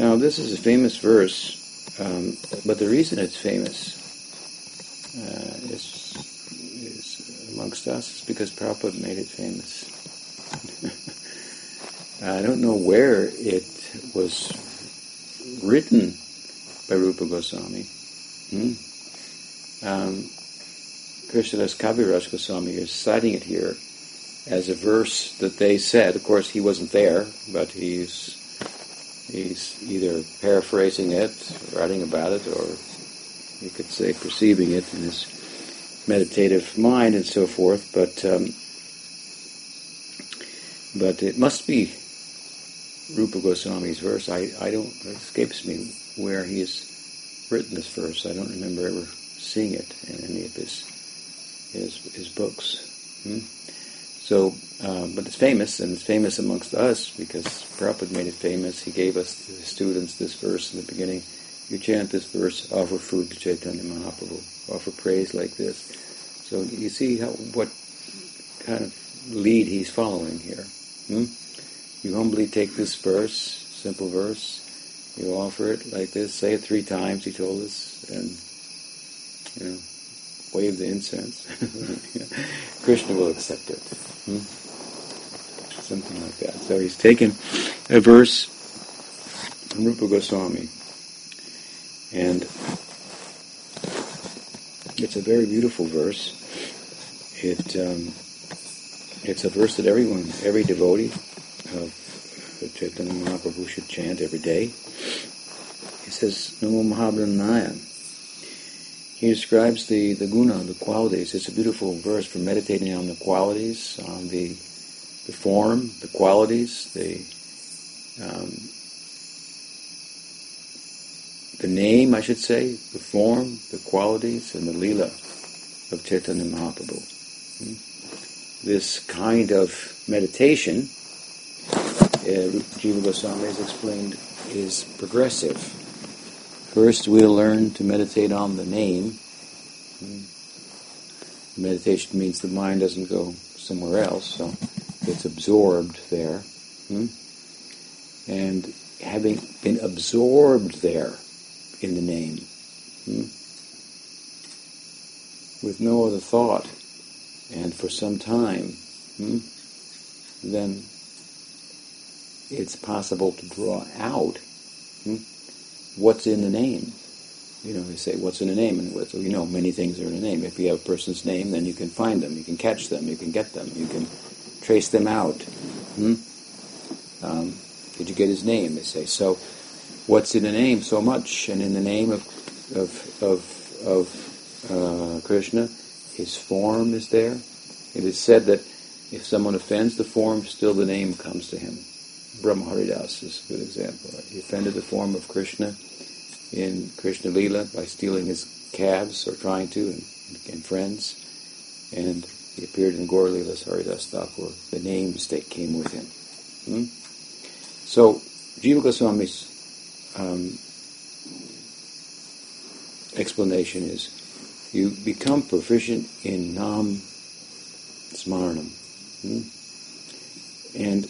Now this is a famous verse, um, but the reason it's famous uh, is, is amongst us is because Prabhupada made it famous. I don't know where it was written by Rupa Goswami. Hmm? Um, Krishnadas Kaviraj Goswami is citing it here as a verse that they said. Of course, he wasn't there, but he's he's either paraphrasing it, writing about it, or you could say perceiving it in his meditative mind and so forth. But um, but it must be Rupa Goswami's verse. I, I don't, it escapes me where he has written this verse. I don't remember ever seeing it in any of his his, his books. Hmm? So, uh, but it's famous, and it's famous amongst us because Prabhupada made it famous. He gave us the students this verse in the beginning. You chant this verse, offer food to Chaitanya Mahaprabhu, offer praise like this. So you see how what kind of lead he's following here. Hmm? You humbly take this verse, simple verse, you offer it like this, say it three times, he told us, and, you know, wave the incense. Krishna will accept it. Hmm? Something like that. So he's taken a verse from Rupa Goswami, and it's a very beautiful verse. It um, it's a verse that everyone, every devotee of Chaitanya Mahaprabhu should chant every day. He says, Namo Mahavadanyaya. He describes the, the guna, the qualities. It's a beautiful verse for meditating on the qualities, on the, the form, the qualities, the um, the name, I should say, the form, the qualities, and the lila of Chaitanya Mahaprabhu. Hmm? This kind of meditation uh, Jiva Goswami has explained, is progressive. First, we'll learn to meditate on the name. Meditation means the mind doesn't go somewhere else, so it's absorbed there. Hmm? And having been absorbed there in the name, hmm? with no other thought, and for some time, hmm? then it's possible to draw out what's in the name. You know, they say, what's in a name? And so you know, many things are in a name. If you have a person's name, then you can find them, you can catch them, you can get them, you can trace them out. Hmm? Um, did you get his name? They say. So, what's in the name so much? And in the name of of of, of uh, Krishna, his form is there. It is said that if someone offends the form, still the name comes to him. Brahmaharidas is a good example. He offended the form of Krishna in Krishna Lila by stealing his calves or trying to and, and friends. And he appeared in Gaur Lila's Haridas Thakur. The names that came with him. Hmm? So Jiva Goswami's um, explanation is you become proficient in Nam Smaranam. Hmm? And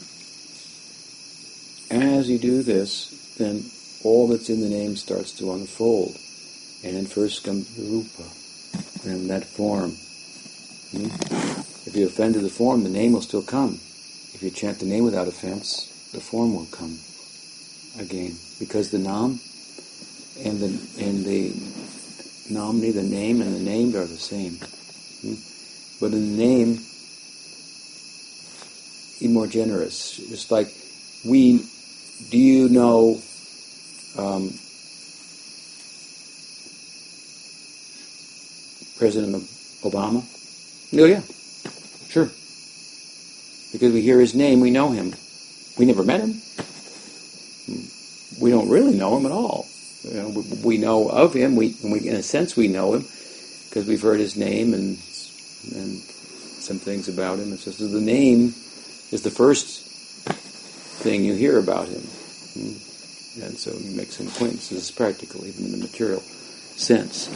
as you do this, then all that's in the name starts to unfold. And then first comes the rupa, and that form. Hmm? If you offended the form, the name will still come. If you chant the name without offense, the form will come again. Because the nam and the and the namni, the name and the named are the same. Hmm? But in the name, be more generous. It's like we do you know um, President Obama? Oh yeah, sure. Because we hear his name, we know him. We never met him. We don't really know him at all. You know, we, we, know of him. We, we, in a sense, we know him because we've heard his name and and some things about him. And so, so the name is the first thing you hear about him. Hmm? And so you make some acquaintances practical, even in the material sense.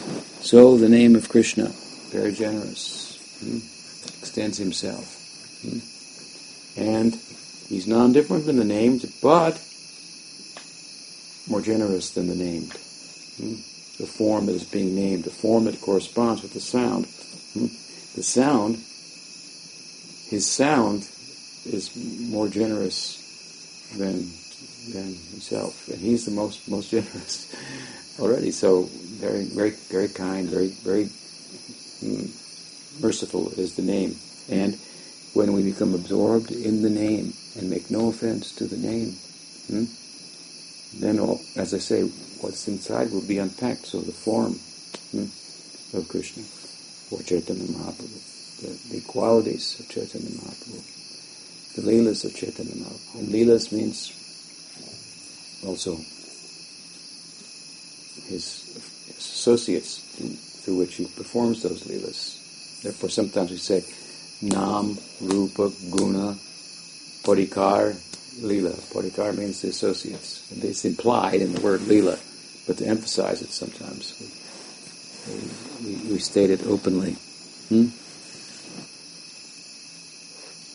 So the name of Krishna, very generous, Hmm? Extends himself. Hmm? And he's non-different than the named, but more generous than the named. The form that is being named, the form that corresponds with the sound. The sound, his sound is more generous than than himself, and he's the most most generous already. So very very very kind, very very mm, merciful is the name, and when we become absorbed in the name and make no offense to the name, hmm, then all, as I say, what's inside will be unpacked. So the form hmm, of Krishna or Chaitanya Mahaprabhu, the, the qualities of Chaitanya Mahaprabhu the Leelas of Chaitanya Mahaprabhu. And Leelas means also his associates through which he performs those Leelas. Therefore, sometimes we say Nam, Rupa, Guna, Parikar, Leela. Parikar means the associates. And it's implied in the word Leela, but to emphasize it sometimes, we, we, we state it openly. Hmm?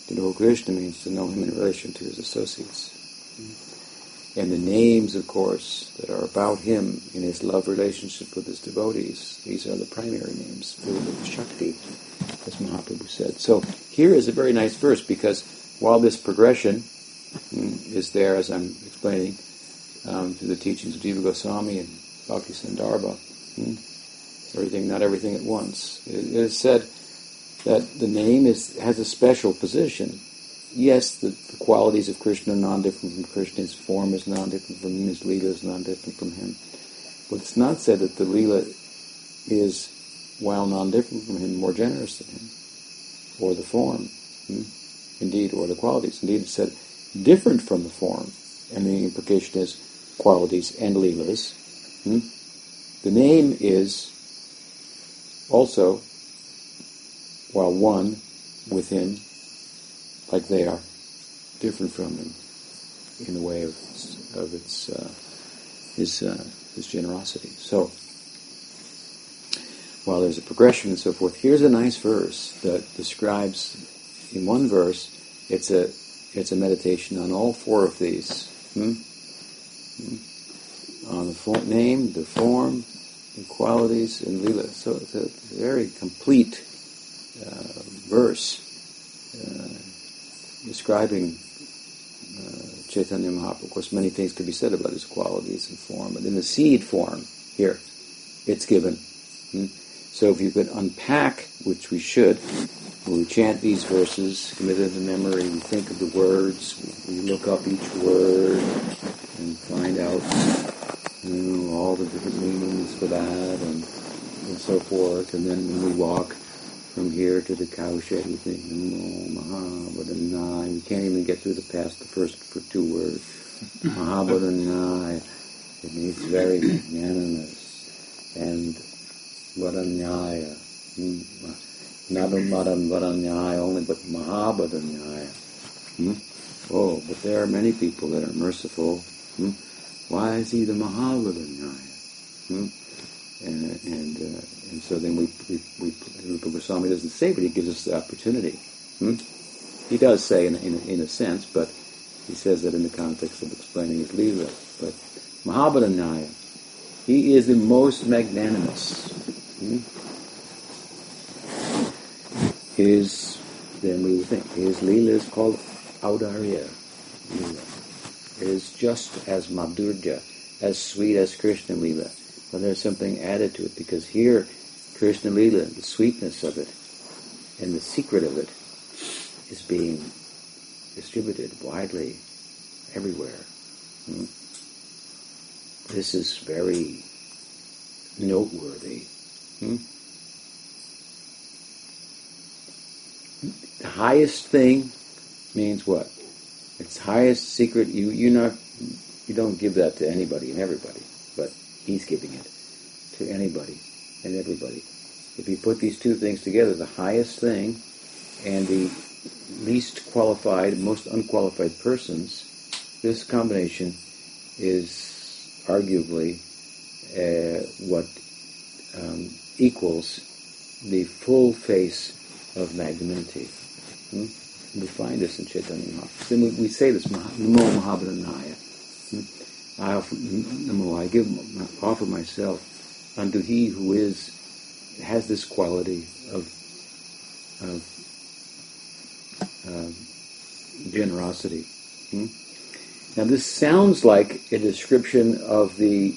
To know Krishna means to know him in relation to his associates. And the names, of course, that are about him in his love relationship with his devotees, these are the primary names, filled with Shakti, as Mahaprabhu said. So here is a very nice verse because while this progression mm, is there, as I'm explaining, um, through the teachings of Jiva Goswami and Bhakti Sandarbha, mm, everything, not everything at once, it is said that the name is has a special position. Yes, the, the qualities of Krishna are non-different from Krishna. His form is non-different from him. His lila is non-different from him. But it's not said that the lila is, while non-different from him, more generous than him, or the form. Hmm? Indeed, or the qualities. Indeed, it's said different from the form, and the implication is qualities and leelas. Hmm? The name is also while one within, like they are, different from them in the way of, of its uh, his uh, his generosity. So while there's a progression and so forth, here's a nice verse that describes in one verse it's a it's a meditation on all four of these. Hmm? Hmm? On the for- name, the form, the qualities, and lila. So it's a very complete uh, verse uh, describing uh, Chaitanya Mahaprabhu. Of course, many things could be said about his qualities and form, but in the seed form, here, it's given. Hmm? So if you could unpack, which we should, when we chant these verses, commit it to memory, we think of the words, we look up each word and find out you know, all the different meanings for that and, and so forth. And then when we walk from here to the cowshed, we think, Namo Mahavadanyaya. We can't even get through the past the first for two words. Mahavadanyaya. It means very magnanimous. And Vadanyaya. Not a Madan Vadanyaya only, but Mahavadanyaya. Hmm? Oh, but there are many people that are merciful. Hmm? Why is he the Mahavadanyaya? Hmm? And, and, uh, and so then we, we, we Rupa Goswami doesn't say, but he gives us the opportunity. Hmm? He does say in, in, in a sense, but he says that in the context of explaining his Leela. But Mahavadanyaya, he is the most magnanimous. Hmm? His, then we would think, his Leela is called Audarya Leela. It is just as Madhurya, as sweet as Krishna Leela but there's something added to it because here, Krishna Lila, the sweetness of it and the secret of it is being distributed widely everywhere. Hmm? This is very noteworthy. Hmm? The highest thing means what? Its highest secret. You you not you don't give that to anybody and everybody, but He's giving it to anybody and everybody. If you put these two things together, the highest thing and the least qualified, most unqualified persons, this combination is arguably uh, what um, equals the full face of magnanimity. Hmm? We find this in Chaitanya Mahaprabhu. We, we say this, Namo Mahavadanyaya. I offer, Namo, I give, offer myself unto he who is, has this quality of, of uh, generosity. Hmm? Now this sounds like a description of the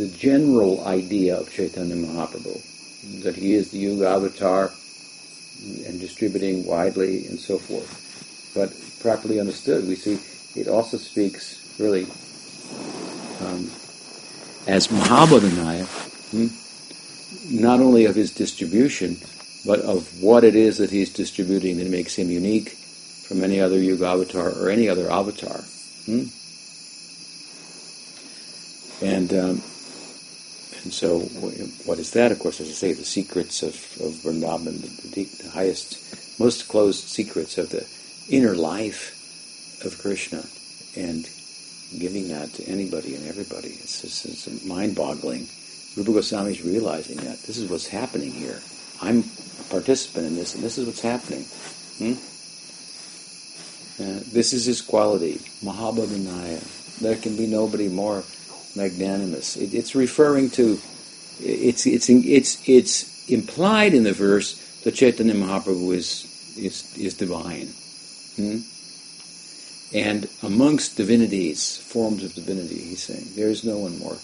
the general idea of Chaitanya Mahaprabhu, that he is the Yuga avatar and distributing widely and so forth. But properly understood, we see it also speaks really um, as Mahavadanyaya, hmm, not only of his distribution, but of what it is that he's distributing that makes him unique from any other Yuga avatar or any other avatar. Hmm? And um, and so, what is that? Of course, as I say, the secrets of, of Vrindavan, the, the, the highest, most closed secrets of the inner life of Krishna, and giving that to anybody and everybody. It's, it's, it's mind-boggling. Rupa Goswami is realizing that this is what's happening here. I'm a participant in this, and this is what's happening. Hmm? Uh, this is his quality, Mahavadanyaya. There can be nobody more magnanimous. It, it's referring to, it's, it's, it's, it's implied in the verse that Chaitanya Mahaprabhu is, is, is divine. Hmm? And amongst divinities, forms of divinity, he's saying, there is no one more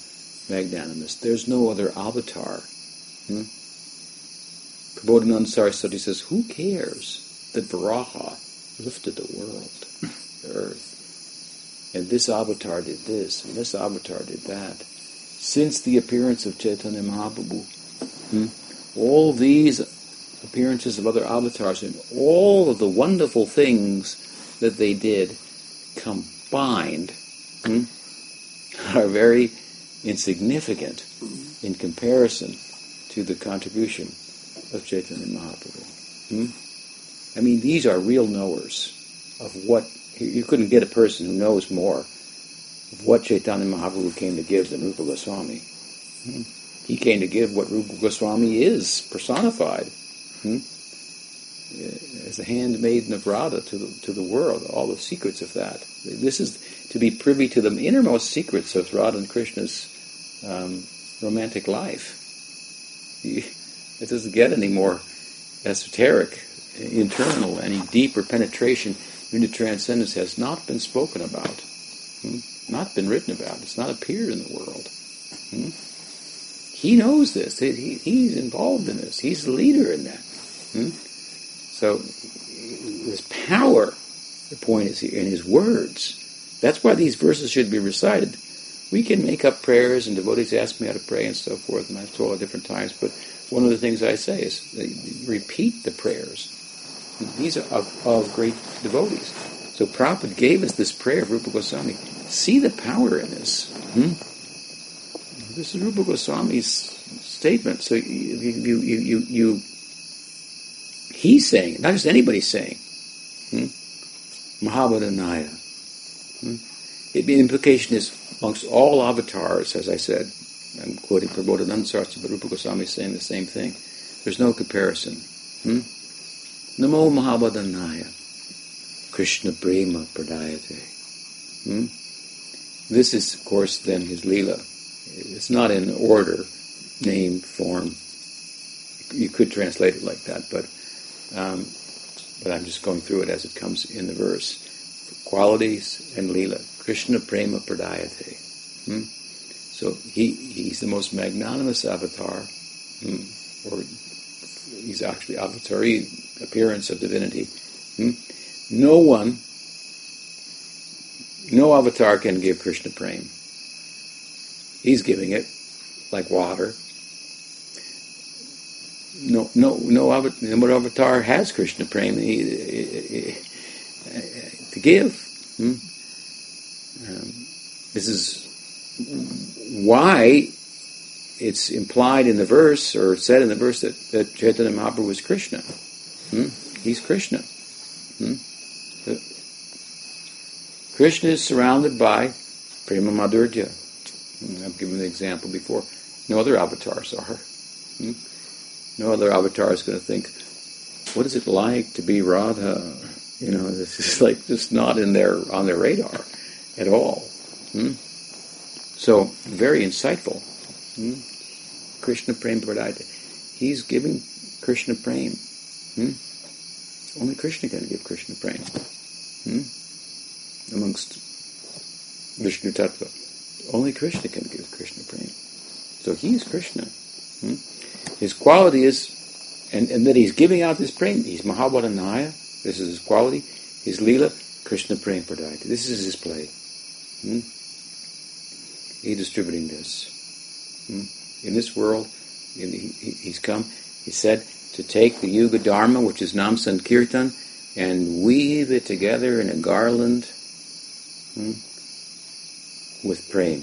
magnanimous. There's no other avatar. Hmm? Prabodhananda Saraswati says, who cares that Varaha lifted the world, the earth? and this avatar did this, and this avatar did that. Since the appearance of Chaitanya Mahaprabhu, hmm, all these appearances of other avatars and all of the wonderful things that they did combined hmm, are very insignificant in comparison to the contribution of Chaitanya Mahaprabhu. Hmm? I mean, these are real knowers of what you couldn't get a person who knows more of what Chaitanya Mahaprabhu came to give than Rupa Goswami. Hmm? He came to give what Rupa Goswami is personified hmm? As the handmaiden of Radha to the, to the world, all the secrets of that. This is to be privy to the innermost secrets of Radha and Krishna's um, romantic life. It doesn't get any more esoteric, internal, any deeper penetration into transcendence has not been spoken about, hmm? not been written about. It's not appeared in the world. Hmm? He knows this. He, he's involved in this. He's the leader in that. Hmm? So his power, the point is here, in his words. That's why these verses should be recited. We can make up prayers, and devotees ask me how to pray and so forth, and I've told at different times, but one of the things I say is repeat the prayers these are of, of great devotees. So Prabhupada gave us this prayer of Rupa Goswami. See the power in this. Hmm? This is Rupa Goswami's statement. So you, you, you, you he's saying, not just anybody saying. Hmm? Hmm? the implication is amongst all avatars, as I said, I'm quoting Prabodhananda Saraswati, but Rupa Goswami is saying the same thing. There's no comparison. Hmm? Namo Mahavadanyaya. Krishna Prema Pradayate. Hmm? This is, of course, then his Leela. It's not in order, name, form. You could translate it like that, but um, but I'm just going through it as it comes in the verse. Qualities and Leela. Krishna Prema Pradayate. Hmm? So he, he's the most magnanimous avatar, hmm? or he's actually avatari appearance of divinity. Hmm? No one, no avatar can give Krishna prema. He's giving it like water. No, no, no avatar, has Krishna prema to give. Hmm? Um, this is why it's implied in the verse, or said in the verse, that, that Chaitanya Mahaprabhu was Krishna. Hmm? He's Krishna. Hmm? Krishna is surrounded by Prema Madhurya. I've given the example before. No other avatars are. Hmm? No other avatar is going to think, what is it like to be Radha? You know, this is like just not in their on their radar at all. Hmm? So very insightful. Hmm? Krishna Prem Pradayate. He's giving Krishna Prem. Hmm? Only Krishna can give Krishna Prem. Hmm? Amongst Vishnu Tattva. Only Krishna can give Krishna Prem. So he's Krishna. Hmm? His quality is, and, and that he's giving out this Prem. He's Mahavadanyaya. This is his quality. His Leela, Krishna Prem Pradayate. This is his play. Hmm? He's distributing this. Hmm? In this world, in, he, he's come, he said, to take the Yuga Dharma, which is Nam Sankirtan, and weave it together in a garland hmm, with prem.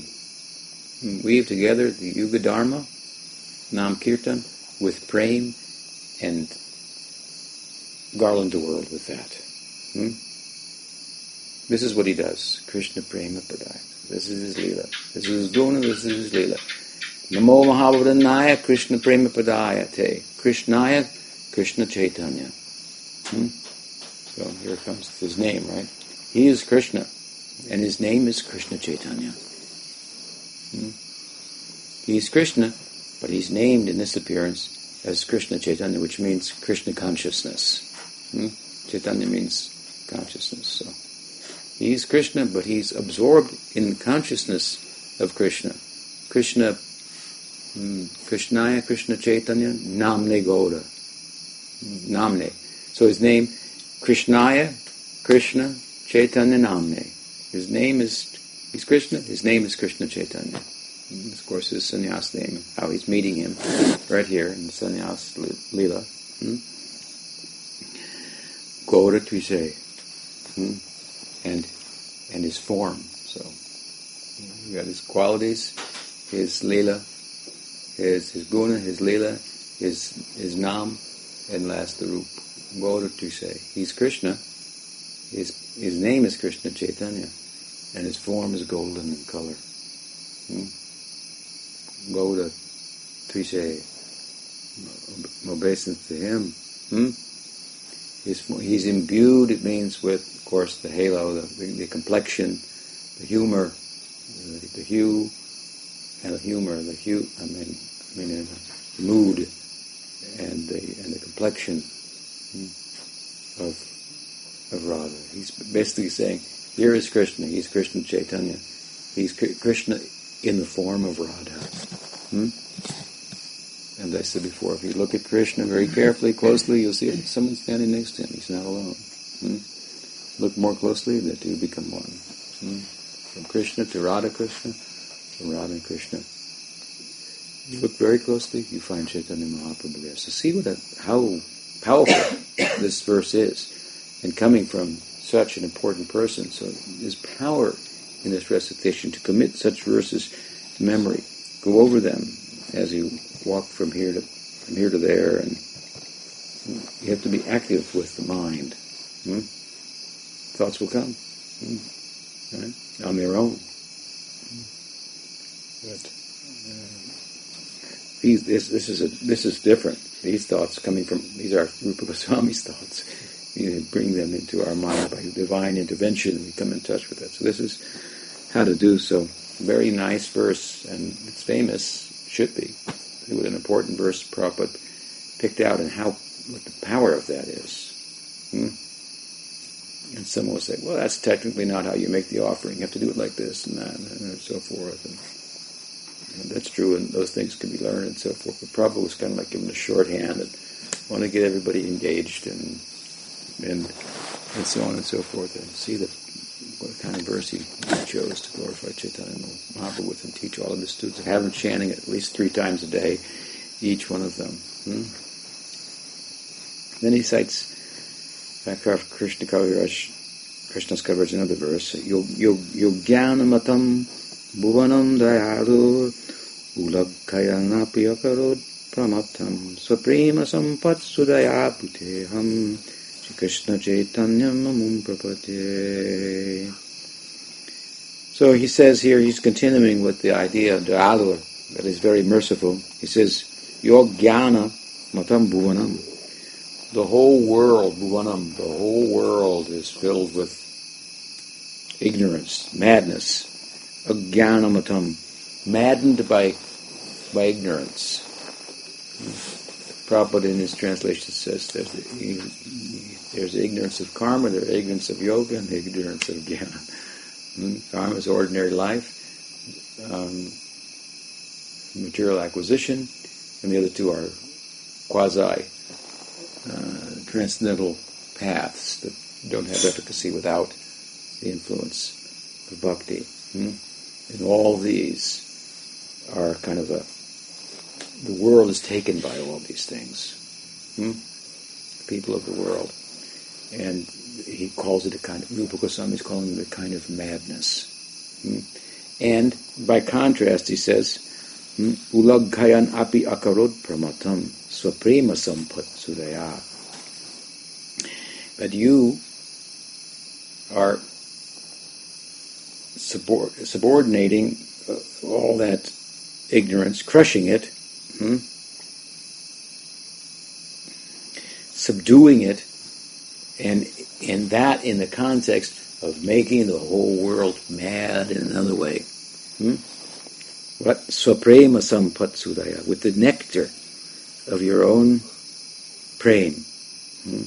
Hmm, weave together the Yuga Dharma, Nam Kirtan, with prem, and garland the world with that. Hmm? This is what he does. Krishna Prema Padaya. This is his Leela. This is his Guna, this is his Leela. Namo Mahavadanyaya Krishna Prema Padaya Te. Krishnaya Krishna Chaitanya. Hmm? So here comes his name, right? He is Krishna, and his name is Krishna Chaitanya. Hmm? He's Krishna, but he's named in this appearance as Krishna Chaitanya, which means Krishna consciousness. Hmm? Chaitanya means consciousness. So he's Krishna, but he's absorbed in consciousness of Krishna. Krishna, hmm, Krishnaya, Krishna Chaitanya, Namne Gauda. Namne. So his name, Krishnaya, Krishna, Chaitanya Namne. His name is, he's Krishna, his name is Krishna Chaitanya. And of course, his sannyas name, how he's meeting him right here in sannyas lila. Hmm? Gaura. Hmm? And, and his form. So, you got his qualities, his lila, his, his guna, his lila, his, his nam, and last the Rup. Gaura Tvishe. He's Krishna. His, his name is Krishna Chaitanya. And his form is golden in color. Hmm? Gaura Tvishe. Obeisance to him. Hmm? He's, he's imbued, it means, with, of course, the halo, the, the, complexion, the humor, the, the, hue, and the humor, the hue, I mean, I mean, the mood, and the, and the complexion hmm, of, of Radha. He's basically saying, here is Krishna, he's Krishna Chaitanya. He's Krishna in the form of Radha. Hmm? And I said before, if you look at Krishna very carefully, closely, you'll see someone standing next to him. He's not alone. Hmm? Look more closely, the two become one. Hmm? From Krishna to Radha Krishna, from Radha Krishna. You look very closely, you find Chaitanya Mahaprabhu there. So see what a, how powerful this verse is. And coming from such an important person, so there's power in this recitation to commit such verses to memory. Go over them as you walk from here to from here to there, and you have to be active with the mind. Hmm? Thoughts will come hmm? right? on their own. But uh, these, this, this is a, this is different. These thoughts coming from these are Rupa Goswami's thoughts. You bring them into our mind by divine intervention. We come in touch with that. So this is how to do so. Very nice verse, and it's famous. Should be with an important verse Prabhupada picked out and how what the power of that is. Hmm? And someone will say, well, that's technically not how you make the offering. You have to do it like this and that and so forth. And, and that's true, and those things can be learned and so forth. But Prabhupada was kind of like giving a shorthand and want to get everybody engaged and and and so on and so forth and see that what kind of verse he chose to glorify Chaitanya Mahaprabhu with and teach all of his students. Have them chanting at least three times a day, each one of them. Hmm? Then he cites Bhakti Krishna Kaviraj, Krishna's coverage another verse, Yogyana Bhuvanam Dayadu Ulakayana Piyakarod Pramatam Swaprema Sampat Sudaya So he says here, he's continuing with the idea of Dayalu, that is very merciful. He says, Your Jnana Matam Bhuvanam. the whole world, Bhuvanam, the whole world is filled with ignorance, madness, ajnanamatam, maddened by, by ignorance. Prabhupada in his translation says there's, ignorance of karma, there's ignorance of yoga, and ignorance of jnana. Hmm? Karma is ordinary life, um, material acquisition, and the other two are quasi uh, transcendental paths that don't have efficacy without the influence of bhakti. Hmm? And all these are kind of a, the world is taken by all these things. Hmm? People of the world. And he calls it a kind of, Rupa Goswami is calling it a kind of madness. Hmm? And by contrast, he says, hmm, Ulaghayan api akarod pramatam swaprema sampat suraya. But you are subordinating uh, all that ignorance, crushing it, hmm? subduing it, and and that in the context of making the whole world mad in another way. Hmm? What swaprema sampatsudaya, with the nectar of your own prema. Hmm?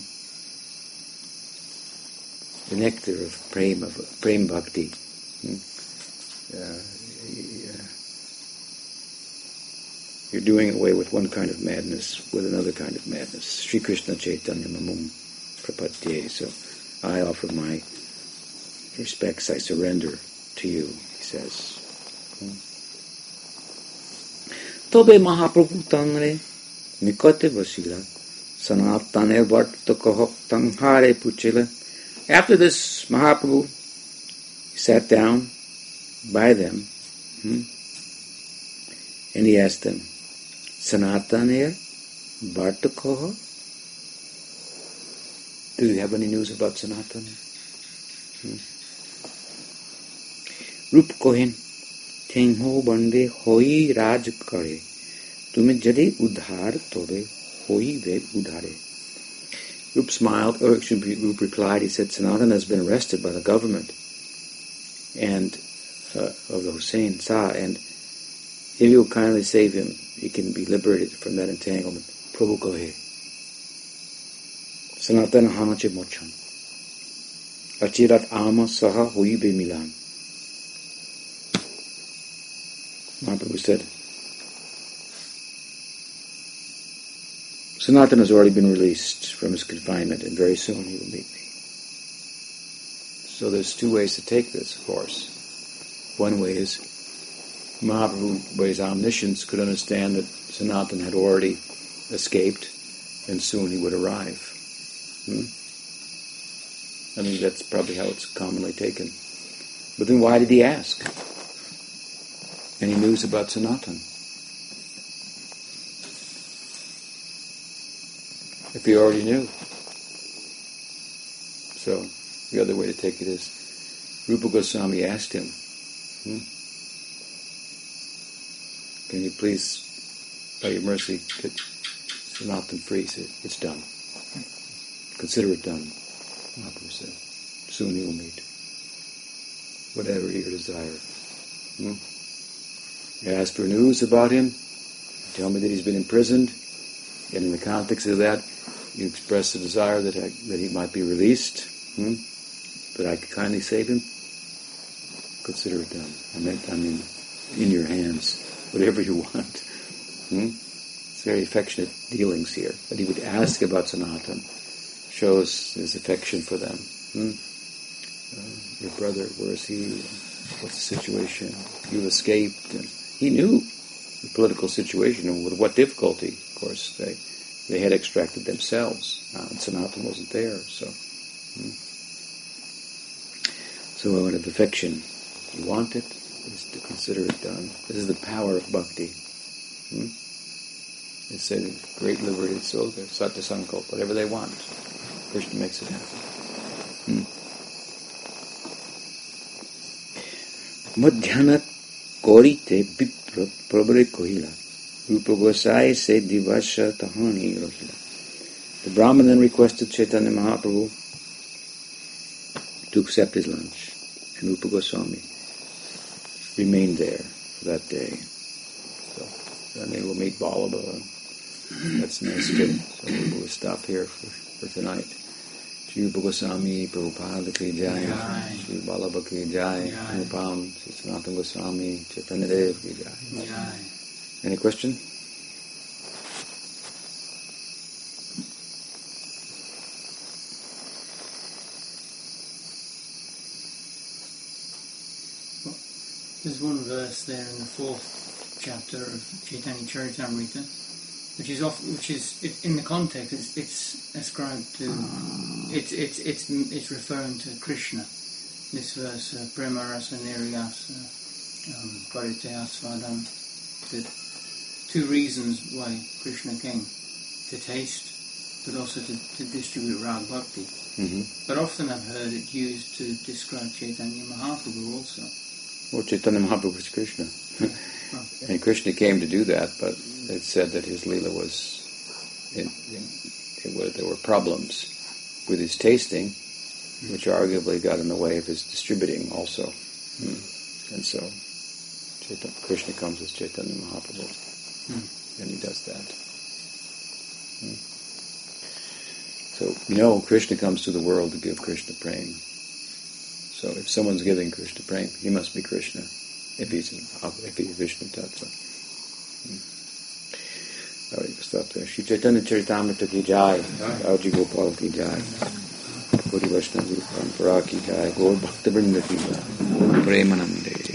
The nectar of prema, of prema bhakti. Hmm? Uh, you're doing away with one kind of madness with another kind of madness. Sri Krishna Chaitanya Mamum so I offer my respects, I surrender to you, he says. After this, Mahaprabhu sat down by them and he asked them, Sanatane Vartakohok do you have any news about Sanatana? Hmm. রূপ কোহেন থেংহ বন্দে হই রাজ করে তুমি যদি উদ্ধার তবে হইবে উদ্ধারে Rup smiled, or Rup replied, he said, Sanatana has been arrested by the government and uh, of the Hussein Shah, and if you will kindly save him, he can be liberated from that entanglement. Prabhu Kohe. Sanatan hamache mocham. Achirat ama saha huibe milan. Mahaprabhu said, Sanatan has already been released from his confinement, and very soon he will meet me. So there's two ways to take this, of course. One way is Mahaprabhu, by his omniscience, could understand that Sanatan had already escaped, and soon he would arrive. Hmm? I mean, that's probably how it's commonly taken. But then why did he ask? Any news about Sanatan? If he already knew. So, the other way to take it is, Rupa Goswami asked him, hmm, can you please, by your mercy, get Sanatan free? He said, it's done. Consider it done, Mahaprabhu said. Soon you will meet. Whatever your desire. Hmm? You ask for news about him, tell me that he's been imprisoned, and in the context of that, you express the desire that, I, that he might be released, hmm? that I could kindly save him. Consider it done. I mean, I mean, in your hands, whatever you want. Hmm? It's very affectionate dealings here. But he would ask about Sanatan shows his affection for them. Hmm? Uh, your brother, where is he? What's the situation? You've escaped. And he knew the political situation and with what difficulty, of course, they they had extracted themselves, uh, and Sanatan wasn't there. So, hmm. so out of affection, you want it, is to consider it done. This is the power of bhakti. Hmm? They say great liberated soul, they satya sankalp, whatever they want. Krishna makes it happen. Hmm. Madhyana korite bipra prabre kohila. Rupa Gosai se divasha tahani rohila. The Brahman then requested Chaitanya Mahaprabhu to accept his lunch. And Rupa Goswami remained there that day. So then they will meet Vallabha. That's nice too. So we'll stop here for, for tonight. Rupa Goswami, Prabhupada ki jai. Shri Vallabha ki jai. Anupam, Shri Sanatana Goswami, Chaitanya Dev ki jai. Jai. Any question? There's one verse there in the fourth chapter of Chaitanya Charitamrita, which is off, which is it, in the context it's, it's ascribed to it's it's it's it's referring to Krishna. This verse, uh, Prema Rasa Niriyasa, um, Paritya Svadam, the two reasons why Krishna came to taste, but also to, to distribute Rag Bhakti. Mm-hmm. But often I've heard it used to describe Chaitanya Mahaprabhu also. Well, Chaitanya Mahaprabhu was Krishna. And Krishna came to do that, but it said that his lila was, in, in, it was, there were problems with his tasting, which arguably got in the way of his distributing also. Hmm. And so, Chaitanya, Krishna comes as Chaitanya Mahaprabhu, Hmm. and he does that. Hmm. So, you know, Krishna comes to the world to give Krishna prema. So if someone's giving Krishna prema, he must be Krishna, if he's in, if he's Vishnu Tattva. Hmm. All right, stop there. Shri Chaitanya Charitamrita ki jai, Raji Gopal ki jai, Gori Vaishnava Guru Parampara ki jai, Gaur Bhakta Vrinda ki jai, Om Premanande.